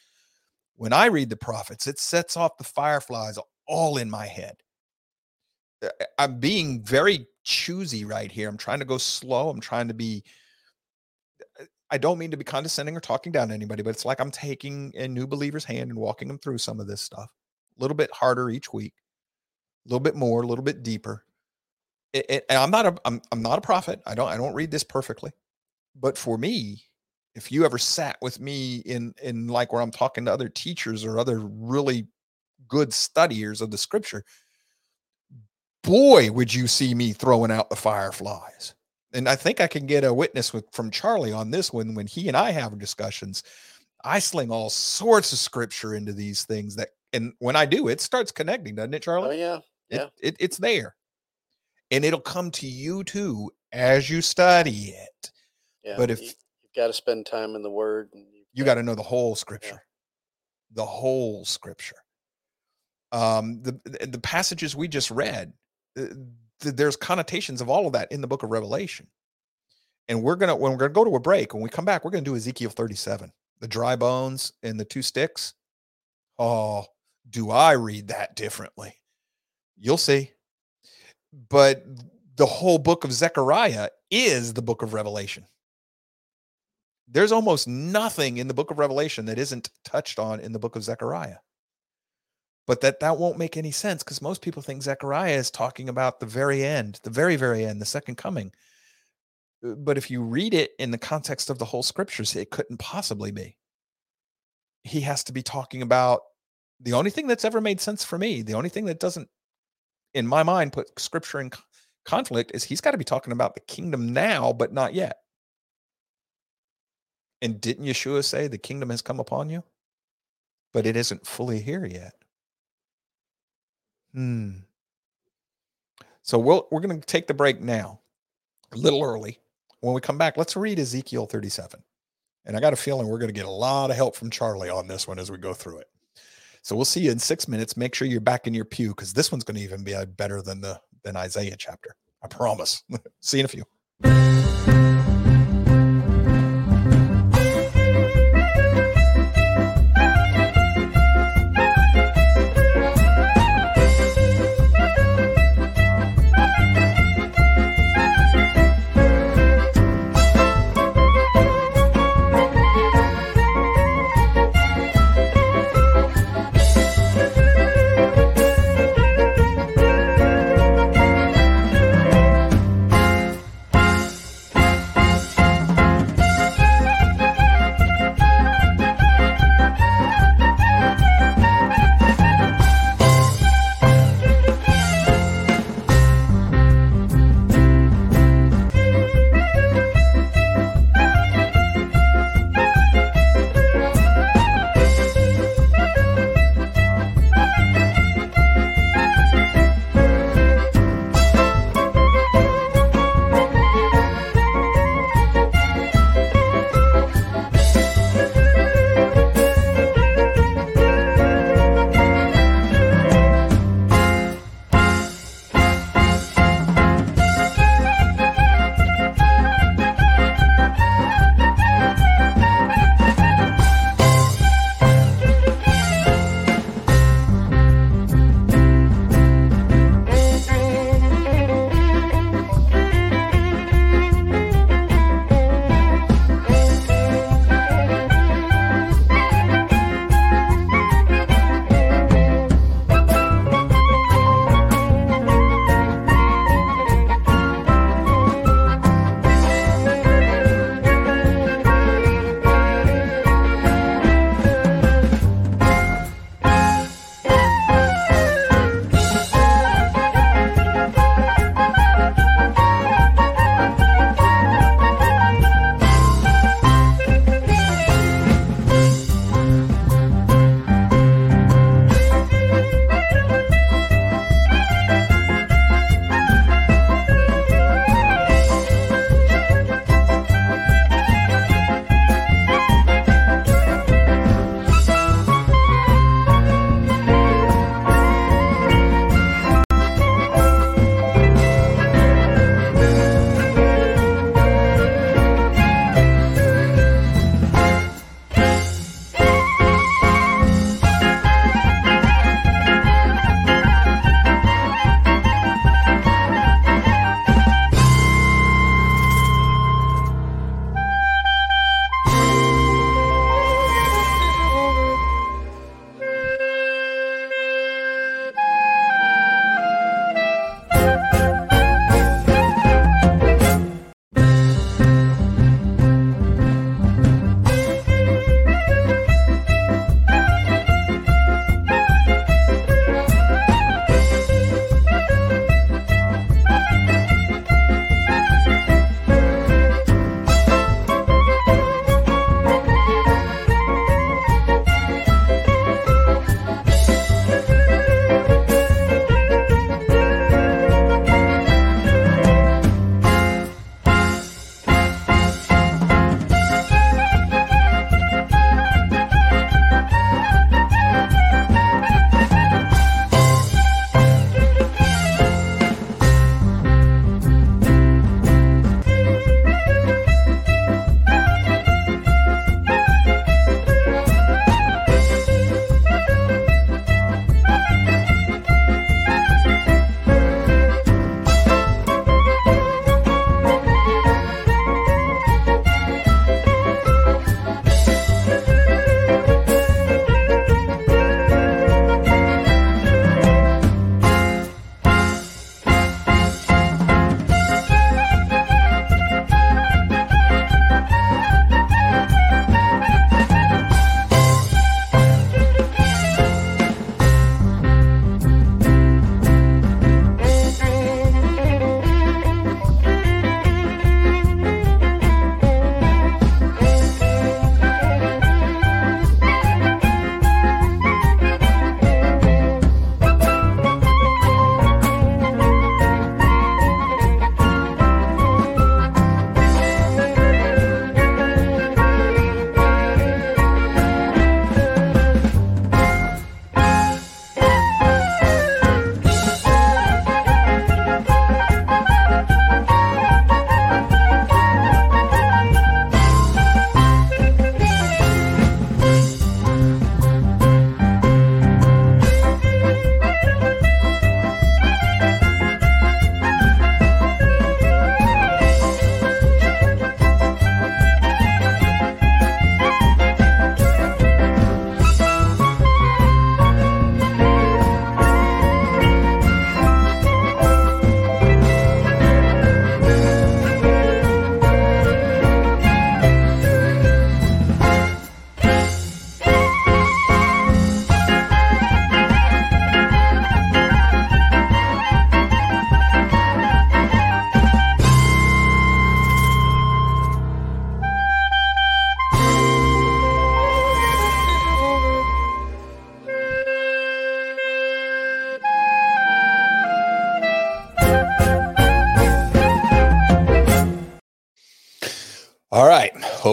when I read the prophets, it sets off the fireflies all in my head. Uh, I'm being very choosy right here. I'm trying to go slow. I'm trying to be, uh, I don't mean to be condescending or talking down to anybody, but it's like I'm taking a new believer's hand and walking them through some of this stuff little bit harder each week, a little bit more, a little bit deeper. It, it- and I'm not a, I'm, I'm not a prophet. I don't, I don't read this perfectly, but for me, if you ever sat with me in in like where I'm talking to other teachers or other really good studiers of the scripture, boy, would you see me throwing out the fireflies. And I think I can get a witness with from Charlie on this one when he and I have discussions. I sling all sorts of scripture into these things that and when I do, it starts connecting, doesn't it, Charlie? Oh yeah. Yeah. It, it's there. And it'll come to you too as you study it. Yeah. But if- you, have got to spend time in the Word, and you've You got to know the whole scripture. the whole scripture. Um, the the passages we just read, uh, th- there's connotations of all of that in the book of Revelation. And we're gonna when we're gonna go to a break, when we come back, we're gonna do Ezekiel 37, the dry bones and the two sticks. Oh, do I read that differently? You'll see. But the whole book of Zechariah is the book of Revelation. There's almost nothing in the book of Revelation that isn't touched on in the book of Zechariah. But that that won't make any sense because most people think Zechariah is talking about the very end, the very very end, the second coming. Uh, But if you read it in the context of the whole scriptures, it couldn't possibly be. He has to be talking about the only thing that's ever made sense for me, the only thing that doesn't in my mind put scripture in conflict is he's got to be talking about the kingdom now but not yet. And didn't Yeshua say the kingdom has come upon you? But it isn't fully here yet. Hmm. So we'll, we're going to take the break now, a little early. When we come back, let's read Ezekiel 37. And I got a feeling we're going to get a lot of help from Charlie on this one as we go through it. So we'll see you in six minutes. Make sure you're back in your pew because this one's going to even be uh, better than the than Isaiah chapter. I promise. [LAUGHS] see you in a few.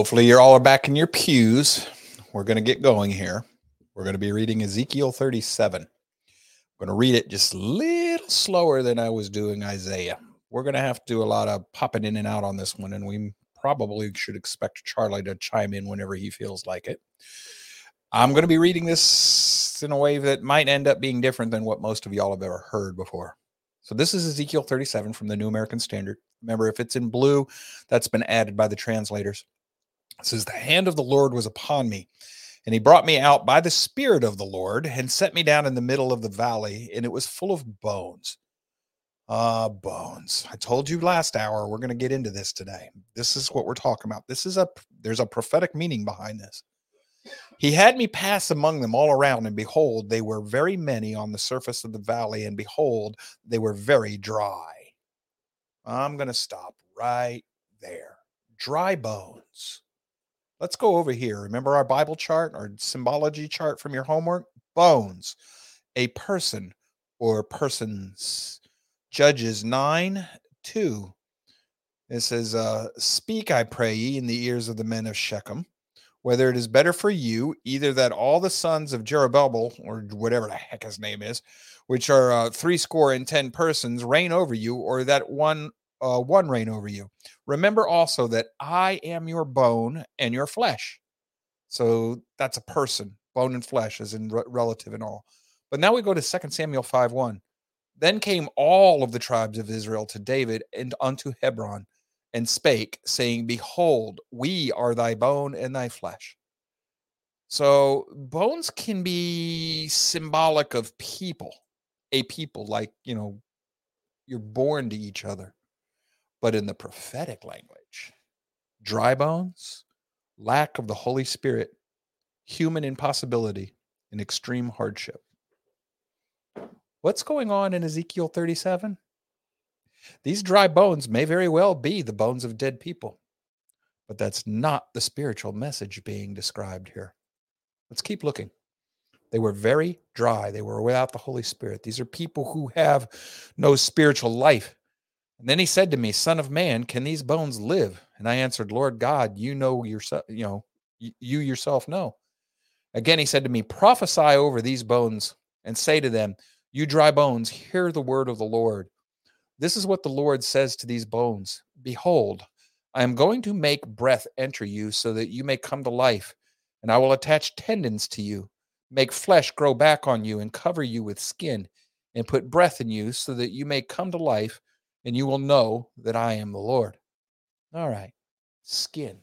Hopefully, you're all are back in your pews. We're going to get going here. We're going to be reading Ezekiel 37. I'm going to read it just a little slower than I was doing Isaiah. We're going to have to do a lot of popping in and out on this one, and we probably should expect Charlie to chime in whenever he feels like it. I'm going to be reading this in a way that might end up being different than what most of y'all have ever heard before. So this is Ezekiel 37 from the New American Standard. Remember, if it's in blue, that's been added by the translators. It says, The hand of the Lord was upon me, and he brought me out by the Spirit of the Lord and set me down in the middle of the valley, and it was full of bones. Ah, uh, bones. I told you last hour we're going to get into this today. This is what we're talking about. This is a there's a prophetic meaning behind this. He had me pass among them all around, and behold, they were very many on the surface of the valley, and behold, they were very dry. I'm going to stop right there. Dry bones. Let's go over here. Remember our Bible chart, our symbology chart from your homework? Bones, a person or persons. Judges 9 2. It says, uh, Speak, I pray ye, in the ears of the men of Shechem whether it is better for you either that all the sons of Jerubbaal, or whatever the heck his name is, which are uh, three score and ten persons, reign over you, or that one uh, one reign over you. Remember also that I am your bone and your flesh. So that's a person, bone and flesh, as in re- relative and all. But now we go to 2 Samuel 5 1. Then came all of the tribes of Israel to David and unto Hebron and spake, saying, Behold, we are thy bone and thy flesh. So bones can be symbolic of people, a people, like, you know, you're born to each other. But in the prophetic language, dry bones, lack of the Holy Spirit, human impossibility, and extreme hardship. What's going on in Ezekiel 37? These dry bones may very well be the bones of dead people, but that's not the spiritual message being described here. Let's keep looking. They were very dry. They were without the Holy Spirit. These are people who have no spiritual life. And then he said to me, Son of man, can these bones live? And I answered, Lord God, you know yourself, you know, you yourself know. Again, he said to me, Prophesy over these bones and say to them, You dry bones, hear the word of the Lord. This is what the Lord says to these bones Behold, I am going to make breath enter you so that you may come to life, and I will attach tendons to you, make flesh grow back on you, and cover you with skin, and put breath in you so that you may come to life, and you will know that I am the Lord. All right, skin.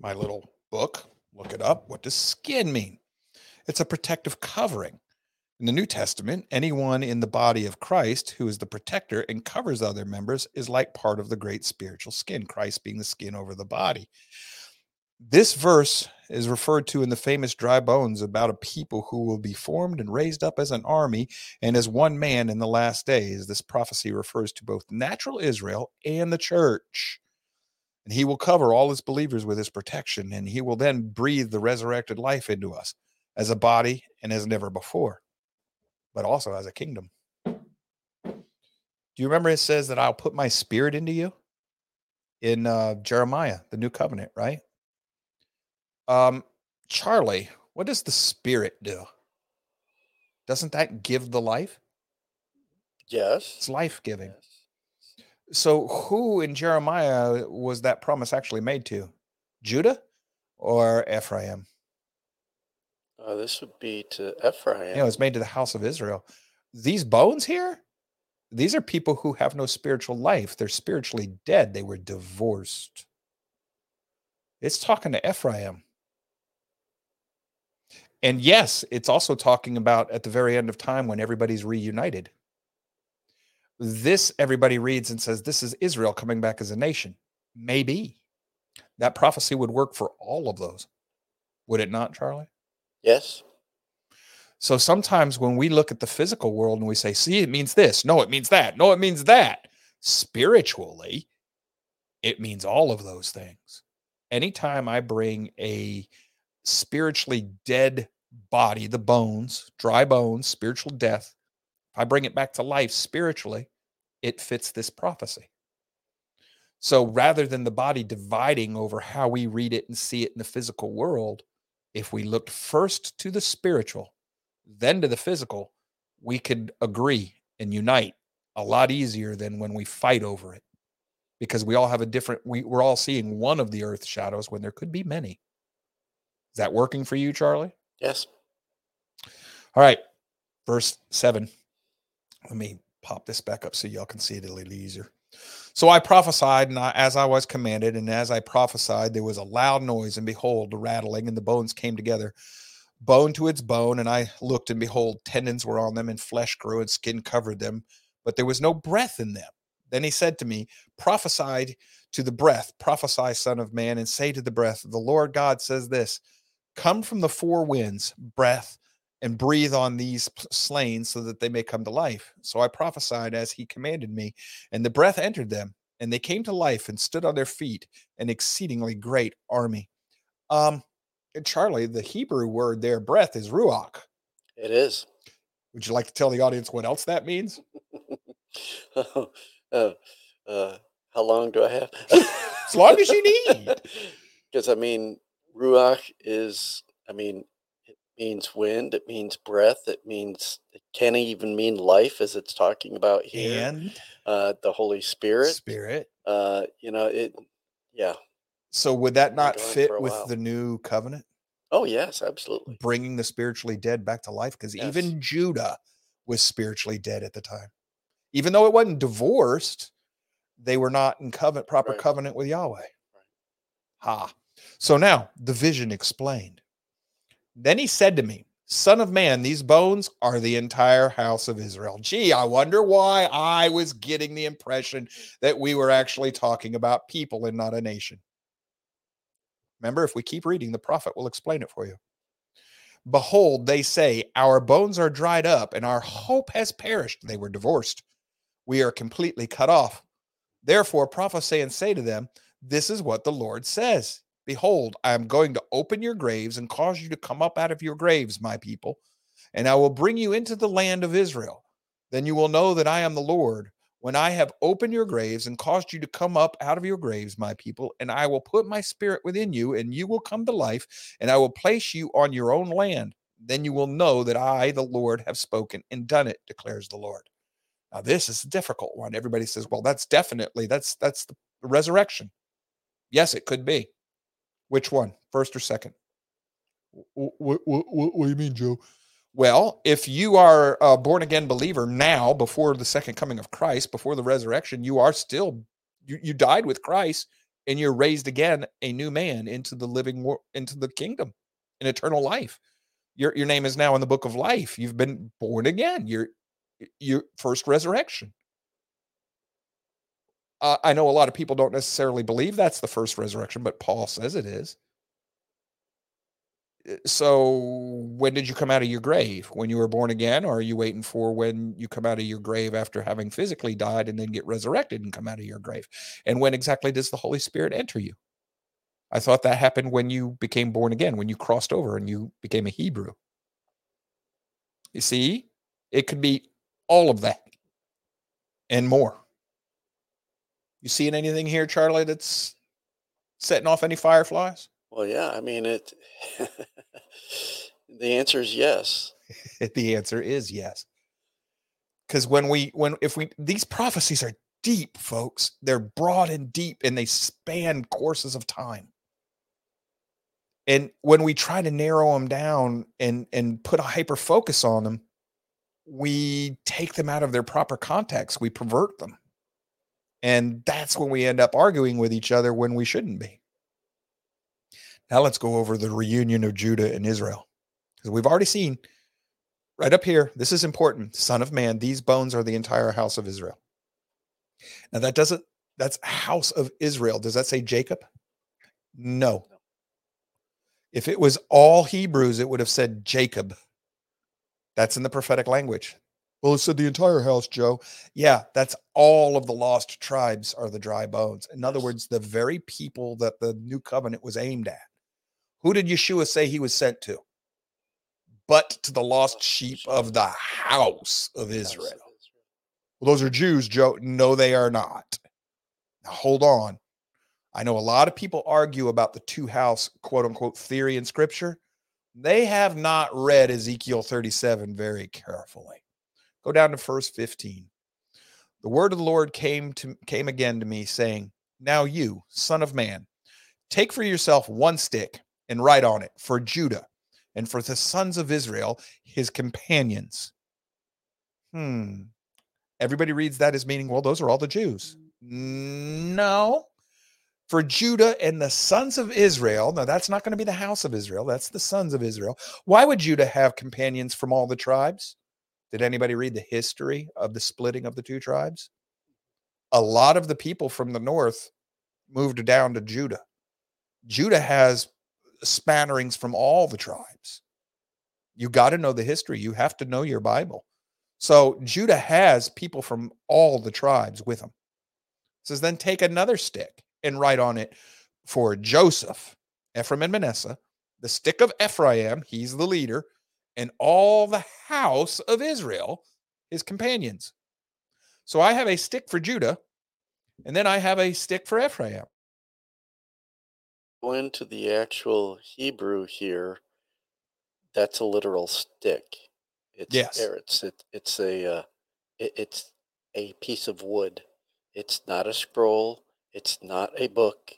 My little book, look it up. What does skin mean? It's a protective covering. In the New Testament, anyone in the body of Christ who is the protector and covers other members is like part of the great spiritual skin, Christ being the skin over the body. This verse is referred to in the famous dry bones about a people who will be formed and raised up as an army and as one man in the last days. This prophecy refers to both natural Israel and the church. And he will cover all his believers with his protection, and he will then breathe the resurrected life into us as a body and as never before but also as a kingdom. Do you remember it says that I'll put my spirit into you in uh, Jeremiah, the new covenant, right? Um, Charlie, what does the spirit do? Doesn't that give the life? Yes. It's life giving. Yes. So, who in Jeremiah was that promise actually made to? Judah or Ephraim? Uh, this would be to Ephraim. You know, it's made to the house of Israel. These bones here, these are people who have no spiritual life. They're spiritually dead. They were divorced. It's talking to Ephraim. And yes, it's also talking about at the very end of time when everybody's reunited. This everybody reads and says, This is Israel coming back as a nation. Maybe that prophecy would work for all of those. Would it not, Charlie? Yes. So sometimes when we look at the physical world and we say, see, it means this, no, it means that, no, it means that, spiritually, it means all of those things. Anytime I bring a spiritually dead body, the bones, dry bones, spiritual death, if I bring it back to life spiritually, it fits this prophecy. So rather than the body dividing over how we read it and see it in the physical world, if we looked first to the spiritual, then to the physical, we could agree and unite a lot easier than when we fight over it because we all have a different we, we're all seeing one of the earth shadows when there could be many is that working for you charlie? Yes. all right verse 7 let me pop this back up so y'all can see it a little easier. So i prophesied and I, as i was commanded and as i prophesied there was a loud noise and behold the rattling and the bones came together bone to its bone and i looked and behold tendons were on them and flesh grew and skin covered them but there was no breath in them. Then he said to me, Prophesy to the breath, prophesy, Son of Man, and say to the breath, The Lord God says this Come from the four winds, breath, and breathe on these slain so that they may come to life. So I prophesied as he commanded me, and the breath entered them, and they came to life and stood on their feet, an exceedingly great army. Um, Charlie, the Hebrew word there, breath, is ruach. It is. Would you like to tell the audience what else that means? [LAUGHS] uh, uh, how long do I have? as long as you [LAUGHS] need. Because I mean, ruach is. I mean, it means wind. It means breath. It means it can even mean life, as it's talking about here. And uh, the Holy Spirit. Spirit. Uh, you know it. Yeah. So would that not fit with while. the new covenant, Oh yes, absolutely. bringing the spiritually dead back to life? Because Yes. even Judah was spiritually dead at the time, even though it wasn't divorced. They were not in covenant, proper Right. covenant with Yahweh. Ha. So now the vision explained. Then he said to me, Son of man, these bones are the entire house of Israel. Gee, I wonder why I was getting the impression that we were actually talking about people and not a nation. Remember, if we keep reading, the prophet will explain it for you. Behold, they say, Our bones are dried up and our hope has perished. They were divorced. We are completely cut off. Therefore, prophesy and say to them, This is what the Lord says Behold, I am going to open your graves and cause you to come up out of your graves, my people, and I will bring you into the land of Israel. Then you will know that I am the Lord when I have opened your graves and caused you to come up out of your graves, my people, and I will put my spirit within you, and you will come to life, and I will place you on your own land. Then you will know that I, the Lord, have spoken and done it, declares the Lord. Now, this is a difficult one. Everybody says, well, that's definitely that's that's the resurrection. Yes, it could be. Which one? First or second? What, what, what, what do you mean, Joe? Well, if you are a born again believer now, before the second coming of Christ, before the resurrection, you are still you, you died with Christ and you're raised again a new man into the living wor- into the kingdom in eternal life. Your your name is now in the book of life. You've been born again. You're your first resurrection. Uh, I know a lot of people don't necessarily believe that's the first resurrection, but Paul says it is. Uh, So, when did you come out of your grave? When you were born again, or are you waiting for when you come out of your grave after having physically died and then get resurrected and come out of your grave? And when exactly does the Holy Spirit enter you? I thought that happened when you became born again, when you crossed over and you became a Hebrew. You see, it could be all of that and more. You seeing anything here, Charlie, that's setting off any fireflies? Well, yeah. I mean it. [LAUGHS] the answer is yes. [LAUGHS] the answer is yes. Because when we, when, if we, these prophecies are deep, folks, they're broad and deep and they span courses of time. And when we try to narrow them down and, and put a hyper focus on them, we take them out of their proper context. We pervert them. And that's when we end up arguing with each other when we shouldn't be. Now let's go over the reunion of Judah and Israel. Because we've already seen right up here, this is important. Son of man, these bones are the entire house of Israel. Now that doesn't, that's house of Israel. Does that say Jacob? No. If it was all Hebrews, it would have said Jacob. That's in the prophetic language. Well, it said the entire house, Joe. Yeah, that's all of the lost tribes are the dry bones. In other words, the very people that the new covenant was aimed at. Who did Yeshua say he was sent to? But to the lost sheep of the house of Israel. Well, those are Jews, Joe. No, they are not. Now, hold on. I know a lot of people argue about the two house quote unquote theory in scripture. They have not read Ezekiel 37 very carefully. Go down to verse 15. The word of the Lord came to came again to me saying, "Now you, son of man, take for yourself one stick and write on it for Judah and for the sons of Israel, his companions." Hmm. Everybody reads that as meaning, well, those are all the Jews. No. For Judah and the sons of Israel, now that's not going to be the house of Israel, that's the sons of Israel. Why would Judah have companions from all the tribes? Did anybody read the history of the splitting of the two tribes? A lot of the people from the north moved down to Judah. Judah has spatterings from all the tribes. You got to know the history. You have to know your Bible. So Judah has people from all the tribes with him. It says, then take another stick and write on it for Joseph, Ephraim and Manasseh, the stick of Ephraim, he's the leader, and all the house of Israel, his companions. So I have a stick for Judah, and then I have a stick for Ephraim. Go into the actual Hebrew here. That's a literal stick. It's Yes. there. It's it, it's a uh, it, it's a piece of wood. It's not a scroll. It's not a book.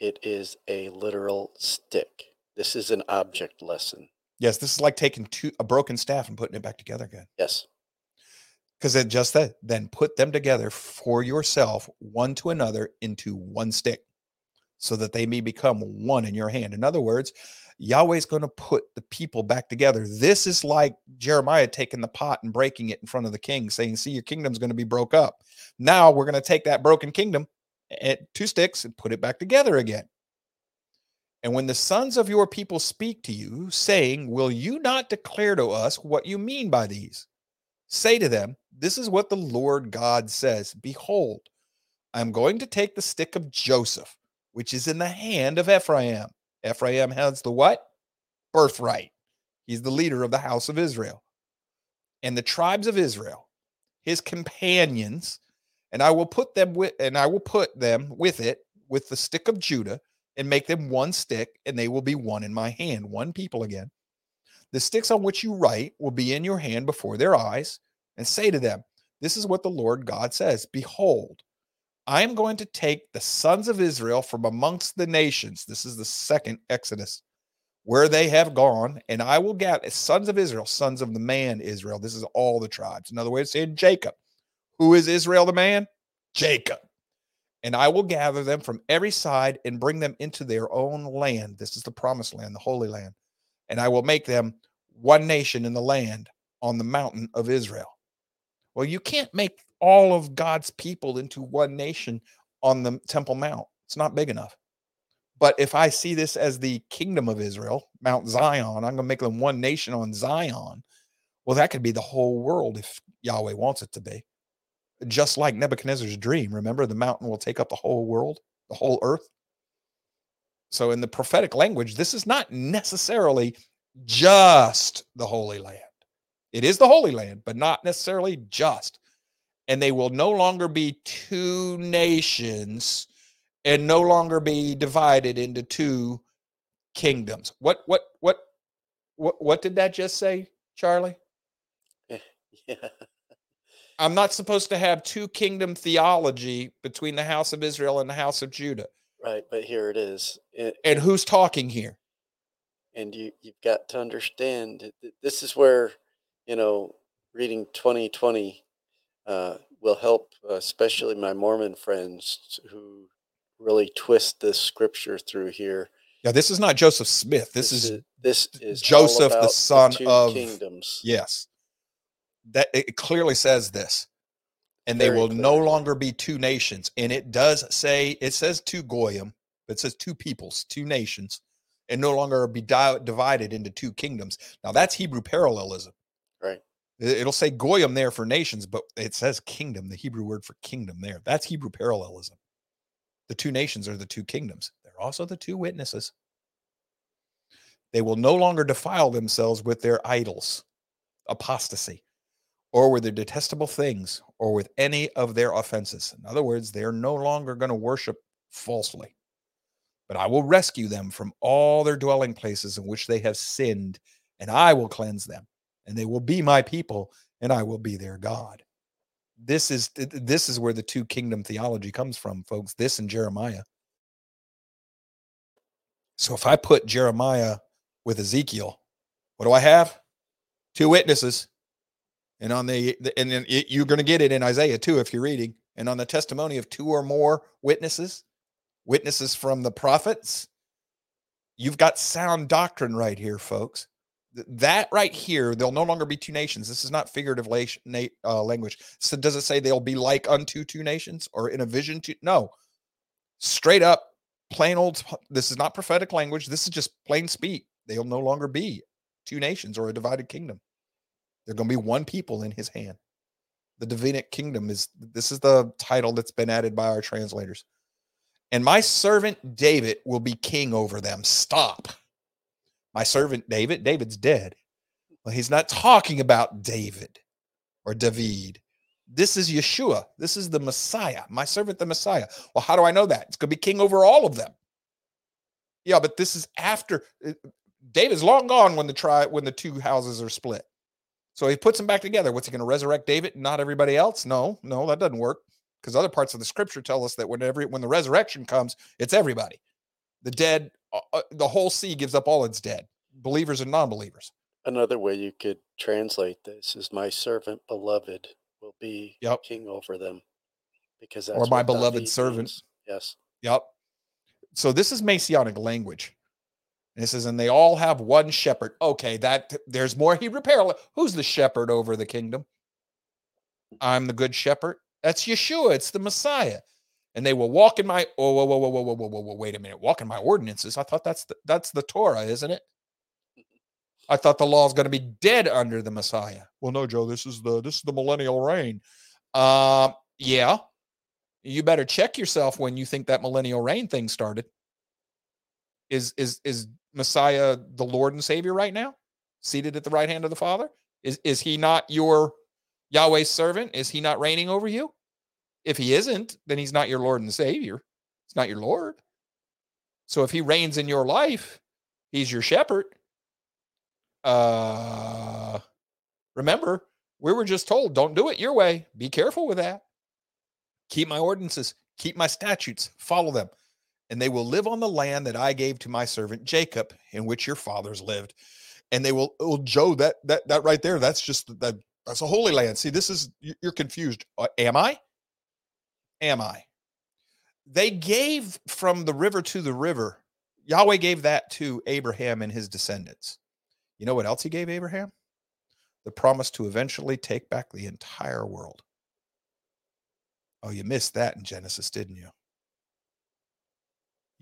It is a literal stick. This is an object lesson. Yes, this is like taking two a broken staff and putting it back together again. Yes. Because it just that, then put them together for yourself, one to another, into one stick, so that they may become one in your hand. In other words, Yahweh's going to put the people back together. This is like Jeremiah taking the pot and breaking it in front of the king, saying, See, your kingdom's going to be broke up. Now we're going to take that broken kingdom at two sticks and put it back together again. And when the sons of your people speak to you, saying, Will you not declare to us what you mean by these? Say to them, This is what the Lord God says Behold, I am going to take the stick of Joseph, which is in the hand of Ephraim. Ephraim has the what? Birthright. He's the leader of the house of Israel. And the tribes of Israel, his companions, and I will put them with and I will put them with it with the stick of Judah and make them one stick, and they will be one in my hand, one people again. The sticks on which you write will be in your hand before their eyes, and say to them, This is what the Lord God says Behold, I am going to take the sons of Israel from amongst the nations. This is the second Exodus, where they have gone, and I will gather sons of Israel, sons of the man Israel. This is all the tribes. Another way of saying Jacob. Who is Israel the man? Jacob and I will gather them from every side and bring them into their own land. This is the promised land, the holy land. And I will make them one nation in the land on the mountain of Israel. Well, you can't make all of God's people into one nation on the Temple Mount. It's not big enough. But if I see this as the kingdom of Israel, Mount Zion, I'm going to make them one nation on Zion. Well, that could be the whole world if Yahweh wants it to be just like Nebuchadnezzar's dream. Remember, the mountain will take up the whole world, the whole earth. So, in the prophetic language, this is not necessarily just the Holy Land. It is the Holy Land, but not necessarily just. And they will no longer be two nations and no longer be divided into two kingdoms. What, what, what, what, what did that just say, Charlie? [LAUGHS] Yeah. I'm not supposed to have two kingdom theology between the house of Israel and the house of Judah. Right, but here it is. It, And who's talking here? and you you've got to understand this is where you know reading 2020 uh, will help uh, especially my mormon friends who really twist this scripture through here Yeah, this is not Joseph Smith. This, is, this is Joseph, the son two of- kingdoms yes. That it clearly says this. And they Very will no longer be two nations. And it does say it says two goyim, but it says two peoples, two nations, and no longer be di- divided into two kingdoms. Now that's Hebrew parallelism. right It'll say goyim there for nations, but it says kingdom, the Hebrew word for kingdom there. That's Hebrew parallelism. The two nations are the two kingdoms. They're also the two witnesses. They will no longer defile themselves with their idols, apostasy, or with their detestable things, or with any of their offenses. In other words, they're no longer going to worship falsely. but I will rescue them from all their dwelling places in which they have sinned, and I will cleanse them, and they will be my people, and I will be their God. This is this is where the two kingdom theology comes from, folks. This and Jeremiah. So if I put Jeremiah with Ezekiel, what do I have? Two witnesses. And on the, and then it, you're going to get it in Isaiah too if you're reading. And on the testimony of two or more witnesses, witnesses from the prophets, you've got sound doctrine right here, folks. That right here, there'll no longer be two nations. This is not figurative uh, language. So does it say they'll be like unto two nations or in a vision to? No, straight up, plain old. This is not prophetic language. This is just plain speak. They'll no longer be two nations or a divided kingdom. They're going to be one people in his hand. The Davidic kingdom is this is the title that's been added by our translators. And my servant David will be king over them. Stop. My servant David, David's dead. Well, he's not talking about David or David. This is Yeshua. This is the Messiah, my servant, the Messiah. Well, how do I know that? It's going to be king over all of them. Yeah, but this is after uh, David's long gone when the tri when the two houses are split. So he puts them back together. What's he going to resurrect David and not everybody else? No, no, that doesn't work because other parts of the scripture tell us that when every when the resurrection comes, it's everybody. The dead, uh, uh the whole sea gives up all its dead, believers and non-believers. Another way you could translate this is my servant beloved will be yep. king over them because that's or my beloved servant. Means. Yes. Yep. So this is messianic language. And it says, and they all have one shepherd. Okay, that there's more Hebrew parallel. Who's the shepherd over the kingdom? I'm the good shepherd. That's Yeshua. It's the Messiah. And they will walk in my oh whoa whoa whoa whoa whoa whoa whoa, wait a minute walk in my ordinances. I thought that's the, that's the Torah, isn't it? I thought the law is going to be dead under the Messiah. Well, no, Joe. This is the this is the millennial reign. Uh, yeah, you better check yourself when you think that millennial reign thing started. Is is is Messiah the Lord and Savior right now, seated at the right hand of the Father? Is is he not your Yahweh's servant? Is he not reigning over you? If he isn't, then he's not your Lord and Savior. He's not your Lord. So if he reigns in your life, he's your shepherd. Uh remember, we were just told don't do it your way. Be careful with that. Keep my ordinances, keep my statutes, follow them and they will live on the land that I gave to my servant Jacob, in which your fathers lived. And they will, oh, Joe, that that that right there, that's just that that's a holy land. See, this is you're confused. Uh, am I? Am I? They gave from the river to the river. Yahweh gave that to Abraham and his descendants. You know what else he gave Abraham? The promise to eventually take back the entire world. Oh, you missed that in Genesis, didn't you?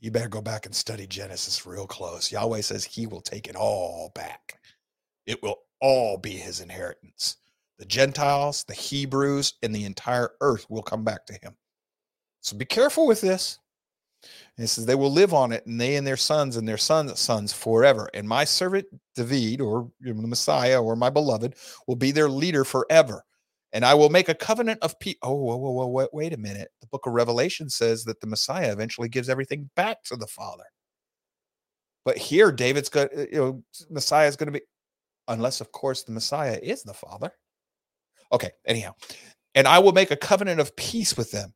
You better go back and study Genesis real close. Yahweh says he will take it all back. It will all be his inheritance. The Gentiles, the Hebrews, and the entire earth will come back to him. So be careful with this. And it says they will live on it, and they and their sons and their sons' sons forever. And my servant David, or the Messiah, or my beloved, will be their leader forever and I will make a covenant of peace. Oh, whoa, whoa, whoa, wait, wait a minute. The book of Revelation says that the Messiah eventually gives everything back to the Father. But here, David's going, uh, you know, Messiah is going to be, unless, of course, the Messiah is the Father. Okay, anyhow. And I will make a covenant of peace with them.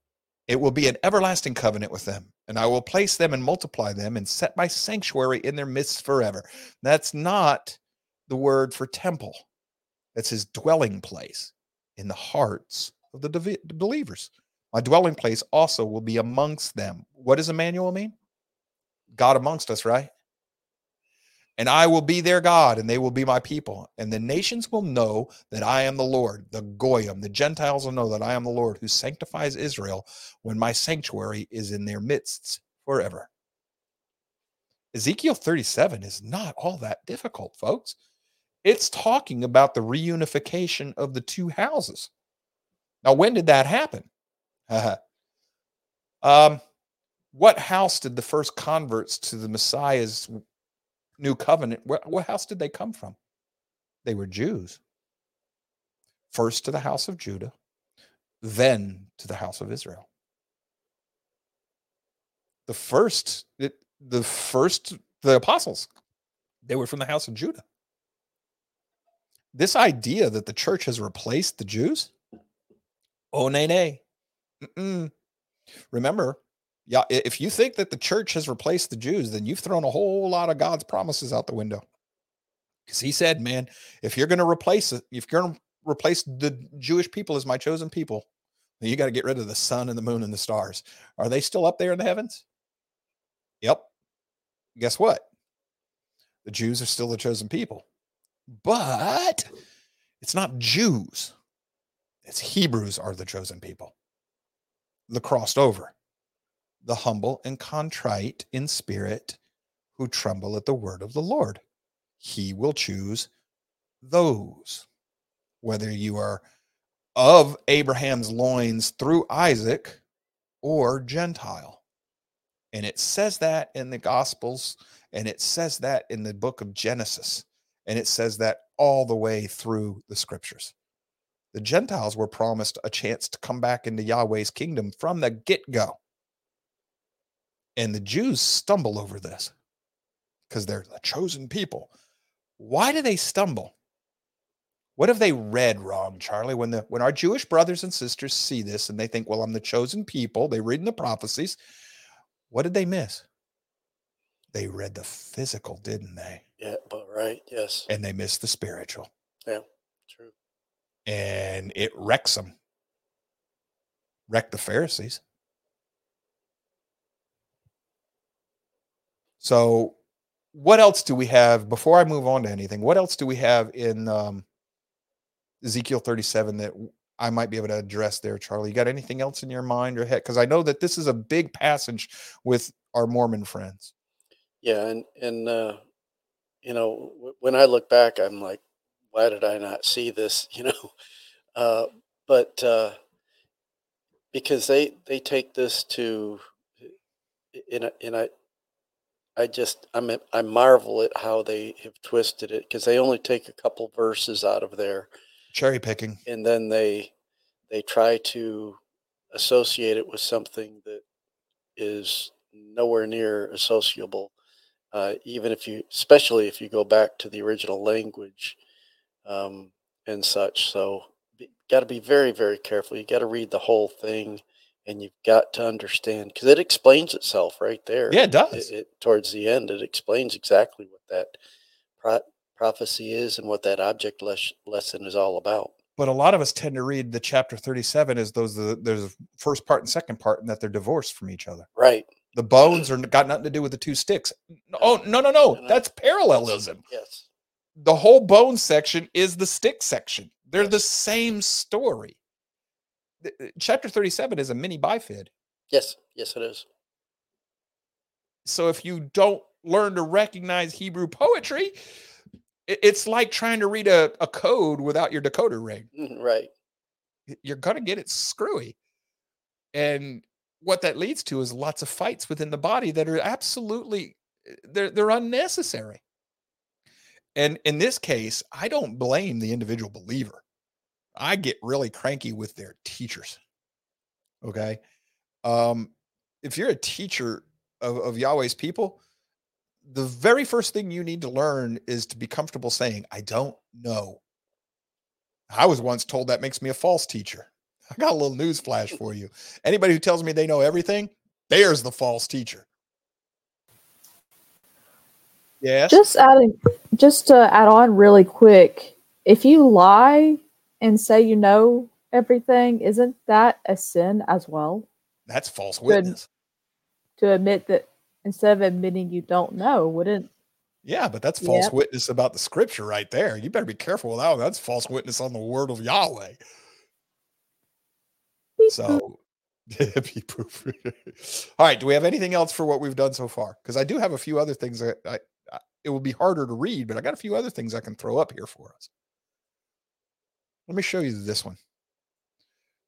It will be an everlasting covenant with them. And I will place them and multiply them and set my sanctuary in their midst forever. That's not the word for temple, that's his dwelling place in the hearts of the believers. My dwelling place also will be amongst them. What does Emmanuel mean? God amongst us, right? And I will be their God, and they will be my people. And the nations will know that I am the Lord, the Goyim. The Gentiles will know that I am the Lord who sanctifies Israel when my sanctuary is in their midst forever. Ezekiel 37 is not all that difficult, folks. It's talking about the reunification of the two houses. Now, when did that happen? [LAUGHS] um, what house did the first converts to the Messiah's new covenant, what, what house did they come from? They were Jews. First to the house of Judah, then to the house of Israel. The first, the first the apostles they were from the house of Judah. This idea that the church has replaced the Jews? Oh, nay, nay. Mm-mm. Remember, yeah, if you think that the church has replaced the Jews, then you've thrown a whole lot of God's promises out the window. Because he said, man, if you're going to replace it, if you're going to replace the Jewish people as my chosen people, then you got to get rid of the sun and the moon and the stars. Are they still up there in the heavens? Yep. Guess what? The Jews are still the chosen people. But it's not Jews. It's Hebrews are the chosen people. The crossed over. The humble and contrite in spirit who tremble at the word of the Lord. He will choose those. Whether you are of Abraham's loins through Isaac or Gentile. And it says that in the Gospels, and it says that in the book of Genesis, and it says that all the way through the scriptures. The Gentiles were promised a chance to come back into Yahweh's kingdom from the get go. And the Jews stumble over this because they're the chosen people. Why do they stumble? What have they read wrong, Charlie? When the when our Jewish brothers and sisters see this and they think, well, I'm the chosen people, they read in the prophecies. What did they miss? They read the physical, didn't they? Yeah, but right, yes. And they miss the spiritual. Yeah, true. And it wrecks them. Wrecked the Pharisees. So what else do we have before I move on to anything? What else do we have in um, Ezekiel 37 that I might be able to address there, Charlie? You got anything else in your mind or head? Because I know that this is a big passage with our Mormon friends. Yeah, and and uh, you know when I look back, I'm like, why did I not see this? [LAUGHS] You know, uh, but uh, because they they take this to, in a, in I, I just I'm I marvel at how they have twisted it because they only take a couple verses out of there. Cherry picking. And then they they try to associate it with something that is nowhere near associable uh, even if you especially if you go back to the original language um, and such so got to be very very careful you got to read the whole thing and you've got to understand because it explains itself right there yeah it does it, it, towards the end it explains exactly what that pro- prophecy is and what that object les- lesson is all about. But a lot of us tend to read the chapter 37 as those the, there's a first part and second part and that they're divorced from each other. Right. The bones are got nothing to do with the two sticks. Oh, no, no, no. That's parallelism. Yes. The whole bone section is the stick section. They're the same story. Chapter 37 is a mini bifid. Yes. Yes, it is. So if you don't learn to recognize Hebrew poetry, it's like trying to read a, a code without your decoder ring. Mm, right. You're to get it screwy. And what that leads to is lots of fights within the body that are absolutely they're they're unnecessary. And in this case, I don't blame the individual believer. I get really cranky with their teachers. Okay. Um, if you're a teacher of, of Yahweh's people, the very first thing you need to learn is to be comfortable saying, I don't know. I was once told that makes me a false teacher. [LAUGHS] I got a little news flash for you. Anybody who tells me they know everything, there's the false teacher. Yes. Just adding, just to add on really quick, if you lie and say you know everything, isn't that a sin as well? That's false witness. To, to admit that instead of admitting you don't know, wouldn't yeah, but that's false yep. witness about the scripture right there. You better be careful with that. That's false witness on the word of Yahweh. Beep so, [LAUGHS] all right. Do we have anything else for what we've done so far? Because I do have a few other things that I, I, it will be harder to read, but I got a few other things I can throw up here for us. Let me show you this one.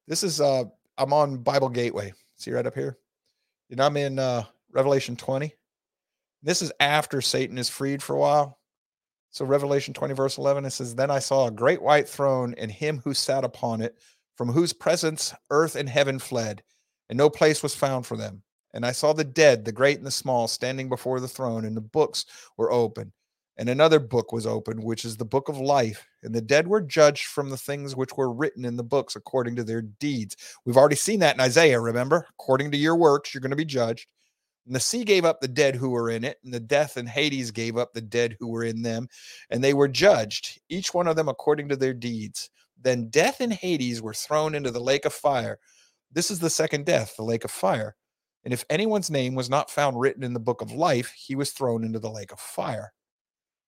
This is uh I'm on Bible Gateway. See right up here. And I'm in uh Revelation 20. This is after Satan is freed for a while. So, Revelation 20, verse 11, it says, Then I saw a great white throne and him who sat upon it, from whose presence earth and heaven fled, and no place was found for them. And I saw the dead, the great and the small, standing before the throne, and the books were open. And another book was opened, which is the book of life. And the dead were judged from the things which were written in the books according to their deeds. We've already seen that in Isaiah, remember? According to your works, you're going to be judged. And the sea gave up the dead who were in it, and the death and Hades gave up the dead who were in them, and they were judged, each one of them according to their deeds. Then death and Hades were thrown into the lake of fire. This is the second death, the lake of fire. And if anyone's name was not found written in the book of life, he was thrown into the lake of fire.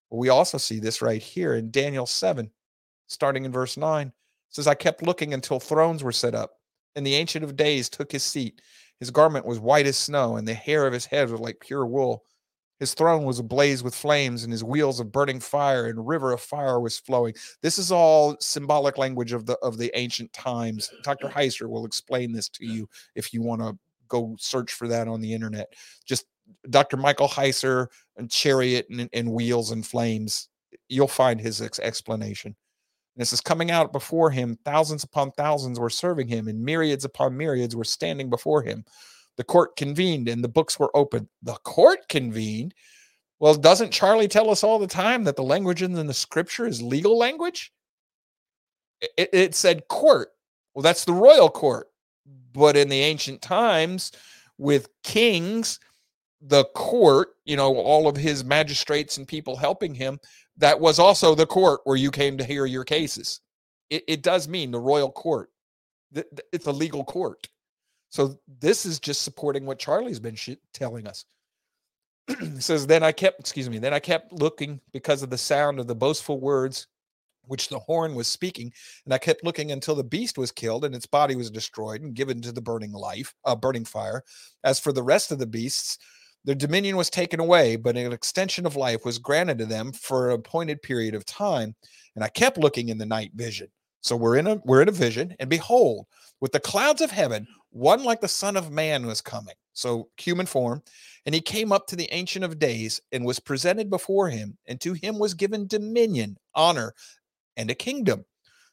We also see this right here in Daniel 7, starting in verse 9. It says, I kept looking until thrones were set up, and the Ancient of Days took his seat. His garment was white as snow, and the hair of his head was like pure wool. His throne was ablaze with flames, and his wheels of burning fire, and river of fire was flowing. This is all symbolic language of the of the ancient times. Dr. Heiser will explain this to you if you want to go search for that on the internet. Just Dr. Michael Heiser and chariot and, and wheels and flames. You'll find his ex- explanation. This is coming out before him. Thousands upon thousands were serving him, and myriads upon myriads were standing before him. The court convened and the books were opened. The court convened. Well, doesn't Charlie tell us all the time that the language in the scripture is legal language? It, it said court. Well, that's the royal court. But in the ancient times, with kings, the court, you know, all of his magistrates and people helping him, that was also the court where you came to hear your cases. It, it does mean the royal court. It's a legal court. So this is just supporting what Charlie's been sh- telling us. [CLEARS THROAT] says, Then I kept, excuse me, then I kept looking because of the sound of the boastful words which the horn was speaking. And I kept looking until the beast was killed and its body was destroyed and given to the burning life, uh, burning fire. As for the rest of the beasts, their dominion was taken away, but an extension of life was granted to them for an appointed period of time. And I kept looking in the night vision. So we're in a we're in a vision, and behold, with the clouds of heaven, one like the Son of Man was coming, so human form, and he came up to the Ancient of Days and was presented before him, and to him was given dominion, honor, and a kingdom,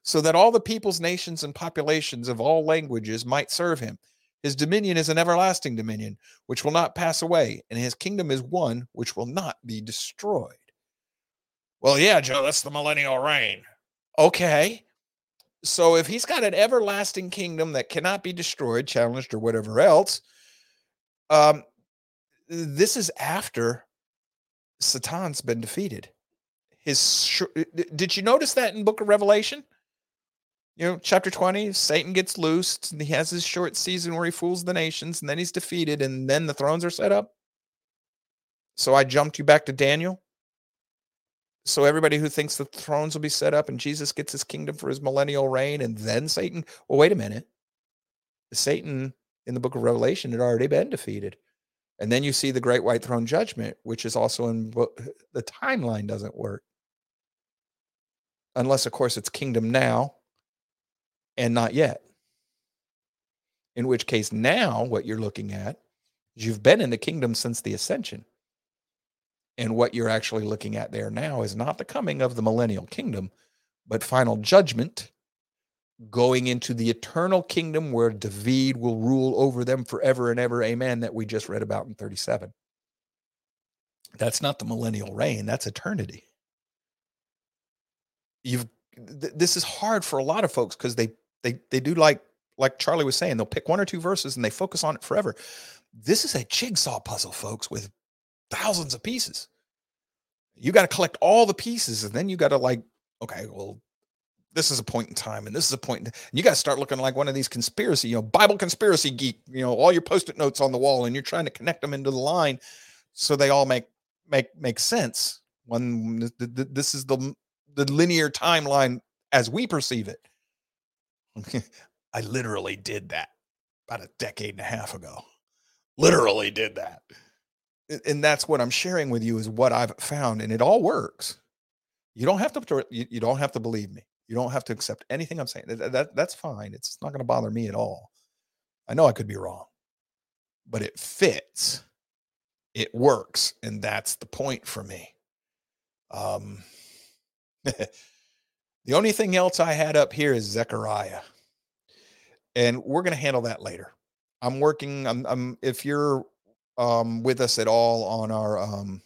so that all the peoples, nations, and populations of all languages might serve him. His dominion is an everlasting dominion, which will not pass away, and his kingdom is one which will not be destroyed. Well, yeah, Joe, that's the millennial reign. Okay. So if he's got an everlasting kingdom that cannot be destroyed, challenged, or whatever else, um, this is after Satan's been defeated. His sh- did you notice that in Book of Revelation? You know, chapter 20, Satan gets loosed and he has his short season where he fools the nations and then he's defeated and then the thrones are set up. So I jumped you back to Daniel. So everybody who thinks the thrones will be set up and Jesus gets his kingdom for his millennial reign and then Satan, well, wait a minute. Satan in the book of Revelation had already been defeated. And then you see the great white throne judgment, which is also in the timeline doesn't work. Unless, of course, it's kingdom now and not yet. In which case, now what you're looking at is you've been in the kingdom since the ascension. And what you're actually looking at there now is not the coming of the millennial kingdom, but final judgment going into the eternal kingdom where David will rule over them forever and ever. Amen. That we just read about in 37. That's not the millennial reign, that's eternity. You've th- this is hard for a lot of folks because they they they do like like Charlie was saying, they'll pick one or two verses and they focus on it forever. This is a jigsaw puzzle, folks, with thousands of pieces. You got to collect all the pieces, and then you got to like, okay, well, this is a point in time, and this is a point. In, and you got to start looking like one of these conspiracy, you know, Bible conspiracy geek. You know, all your post-it notes on the wall, and you're trying to connect them into the line so they all make make make sense. When this is the the linear timeline as we perceive it. [LAUGHS] I literally did that about a decade and a half ago. Literally did that and that's what I'm sharing with you is what I've found, and it all works. You don't have to you, don't have to believe me. You don't have to accept anything I'm saying. That, that that's fine. It's not going to bother me at all. I know I could be wrong, but it fits. It works, and that's the point for me. Um, [LAUGHS] the only thing else I had up here is Zechariah, and we're going to handle that later. I'm working. I'm, I'm if you're um, with us at all on our um,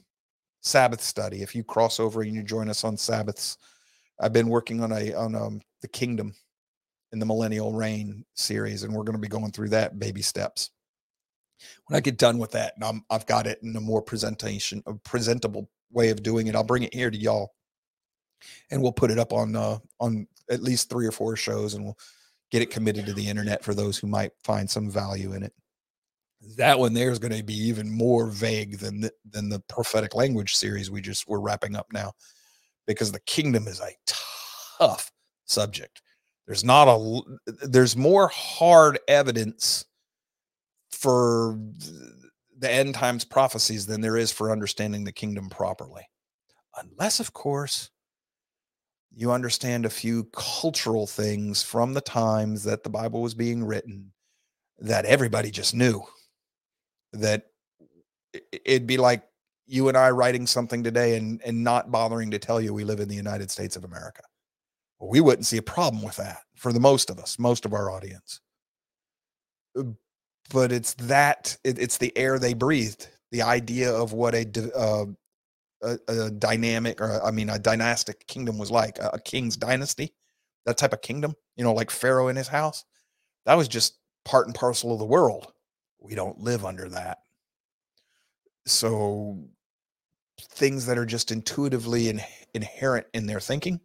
Sabbath study, if you cross over and you join us on Sabbaths, I've been working on a on um, the kingdom in the millennial reign series, and we're going to be going through that baby steps. When I get done with that, and I'm, I've got it in a more presentation, a presentable way of doing it, I'll bring it here to y'all, and we'll put it up on uh, on at least three or four shows, and we'll get it committed to the internet for those who might find some value in it. That one there is going to be even more vague than the, than the prophetic language series we just we're wrapping up now, because the kingdom is a tough subject. There's not a there's more hard evidence for the end times prophecies than there is for understanding the kingdom properly. Unless, of course, you understand a few cultural things from the times that the Bible was being written that everybody just knew. That it'd be like you and I writing something today and, and not bothering to tell you we live in the United States of America. We wouldn't see a problem with that for the most of us, most of our audience. Uh, but it's that, it, it's the air they breathed, the idea of what a uh, a, a dynamic or I mean a dynastic kingdom was like a, a king's dynasty, that type of kingdom, you know, like Pharaoh in his house. That was just part and parcel of the world. We don't live under that. So things that are just intuitively in, inherent in their thinking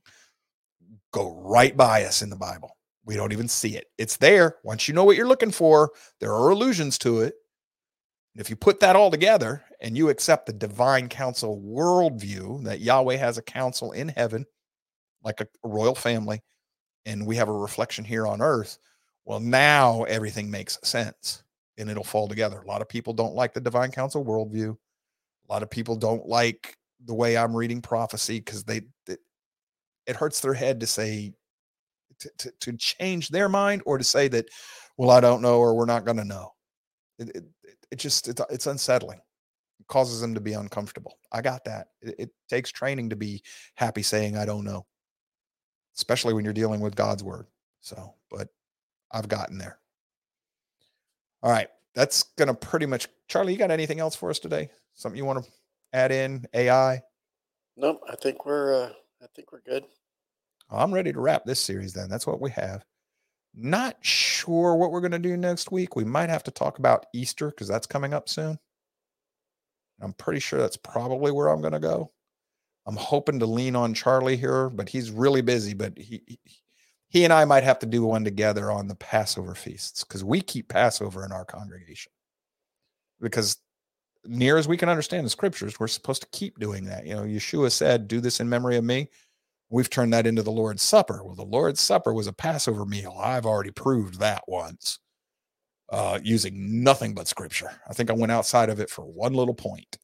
go right by us in the Bible. We don't even see it. It's there. Once you know what you're looking for, there are allusions to it. And if you put that all together and you accept the divine council worldview that Yahweh has a council in heaven, like a, a royal family, and we have a reflection here on earth, well, now everything makes sense and it'll fall together. A lot of people don't like the divine council worldview. A lot of people don't like the way I'm reading prophecy because they it, it, hurts their head to say to, to, to, change their mind or to say that, well, I don't know or we're not going to know. It, it, it just it's, it's unsettling it causes them to be uncomfortable i got that it takes training to be happy saying i don't know especially when you're dealing with god's word so but i've gotten there all right that's gonna pretty much charlie you got anything else for us today something you want to add in ai nope i think we're uh, i think we're good i'm ready to wrap this series then that's what we have not sure what we're going to do next week. We might have to talk about Easter because that's coming up soon. I'm pretty sure that's probably where I'm going to go. I'm hoping to lean on Charlie here, but he's really busy. But he, he and I might have to do one together on the Passover feasts because we keep Passover in our congregation. Because near as we can understand the scriptures, we're supposed to keep doing that. You know, Yeshua said, "Do this in memory of me." We've turned that into the Lord's Supper. Well, the Lord's Supper was a Passover meal. I've already proved that once uh, using nothing but scripture. I think I went outside of it for one little point.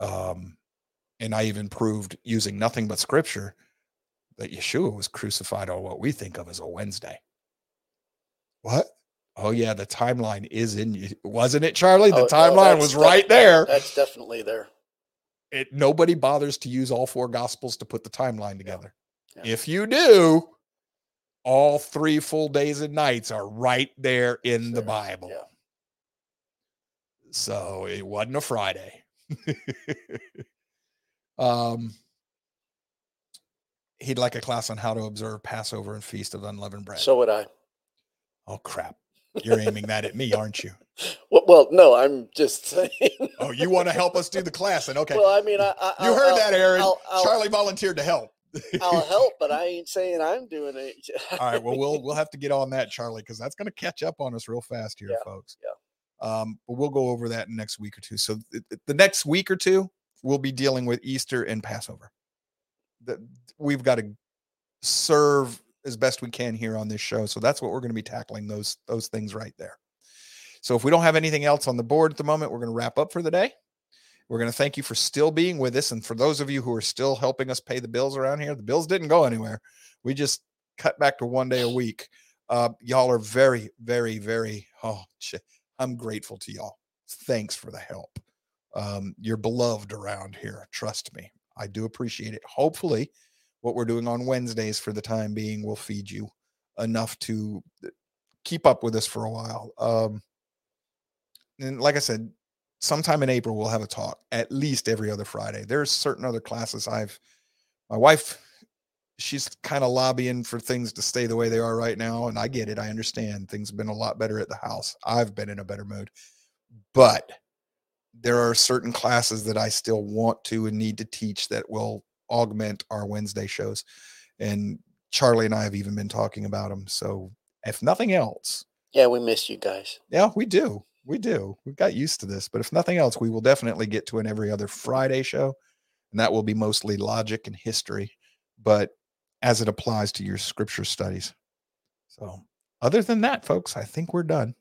Um, and I even proved using nothing but scripture that Yeshua was crucified on what we think of as a Wednesday. What? Oh yeah, the timeline is in you, wasn't it, Charlie? The oh, timeline no, was right there. That's definitely there it nobody bothers to use all four gospels to put the timeline together. Yeah. Yeah. If you do, all three full days and nights are right there in sure. the Bible. Yeah. So it wasn't a Friday. [LAUGHS] um he'd like a class on how to observe Passover and Feast of Unleavened Bread. So would I. Oh crap. You're aiming that at me, aren't you? [LAUGHS] Well, well, no, I'm just saying. oh, you want to help us do the class? And okay. Well, I mean, I, I you heard I'll, that, Aaron. I'll, I'll, Charlie volunteered to help. I'll [LAUGHS] help, but I ain't saying I'm doing it. [LAUGHS] All right. Well, we'll we'll have to get on that, Charlie, because that's going to catch up on us real fast here, yeah, folks. Yeah. Um, but we'll go over that next week or two. So th- the next week or two, we'll be dealing with Easter and Passover. That we've got to serve as best we can here on this show. So that's what we're going to be tackling those those things right there. So if we don't have anything else on the board at the moment, we're going to wrap up for the day. We're going to thank you for still being with us. And for those of you who are still helping us pay the bills around here, the bills didn't go anywhere. We just cut back to one day a week. Uh, y'all are very, very, very, oh, I'm grateful to y'all. Thanks for the help. Um, you're beloved around here. Trust me. I do appreciate it. Hopefully, what we're doing on Wednesdays for the time being will feed you enough to uh, keep up with us for a while. Um, and like I said, sometime in April we'll have a talk at least every other Friday. There's certain other classes I've my wife she's kind of lobbying for things to stay the way they are right now and I get it. I understand. Things have been a lot better at the house. I've been in a better mood. But there are certain classes that I still want to and need to teach that will augment our Wednesday shows. And Charlie and I have even been talking about them. So if nothing else, Yeah, we miss you guys. yeah, we do. We do. We've got used to this. But if nothing else, we will definitely get to an every other Friday show. And that will be mostly logic and history, but as it applies to your scripture studies. So, other than that, folks, I think we're done.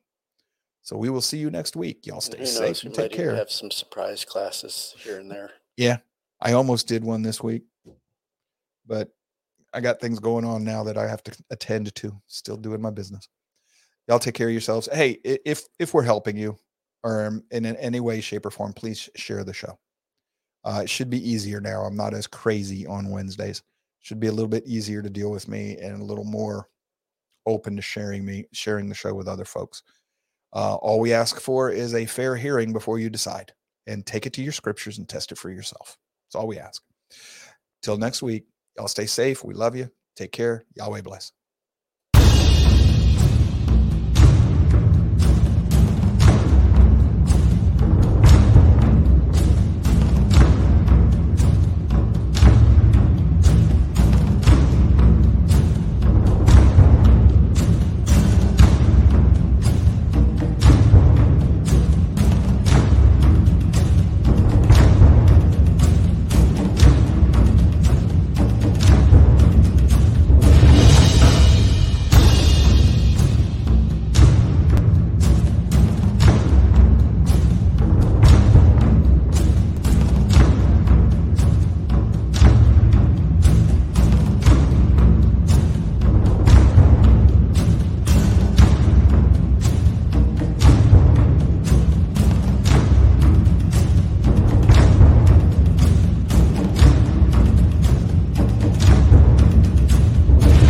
So, we will see you next week. Y'all stay safe and take care. have some surprise classes here and there. I almost did one this week, but I got things going on now that I have to attend to. Still doing my business. Y'all take care of yourselves. Hey, if if we're helping you or um, in any way, shape, or form, please share the show. Uh, it should be easier now. I'm not as crazy on Wednesdays. Should be a little bit easier to deal with me and a little more open to sharing me sharing the show with other folks. Uh, all we ask for is a fair hearing before you decide, and take it to your scriptures and test it for yourself. That's all we ask. Till next week, y'all stay safe. We love you. Take care. Yahweh bless.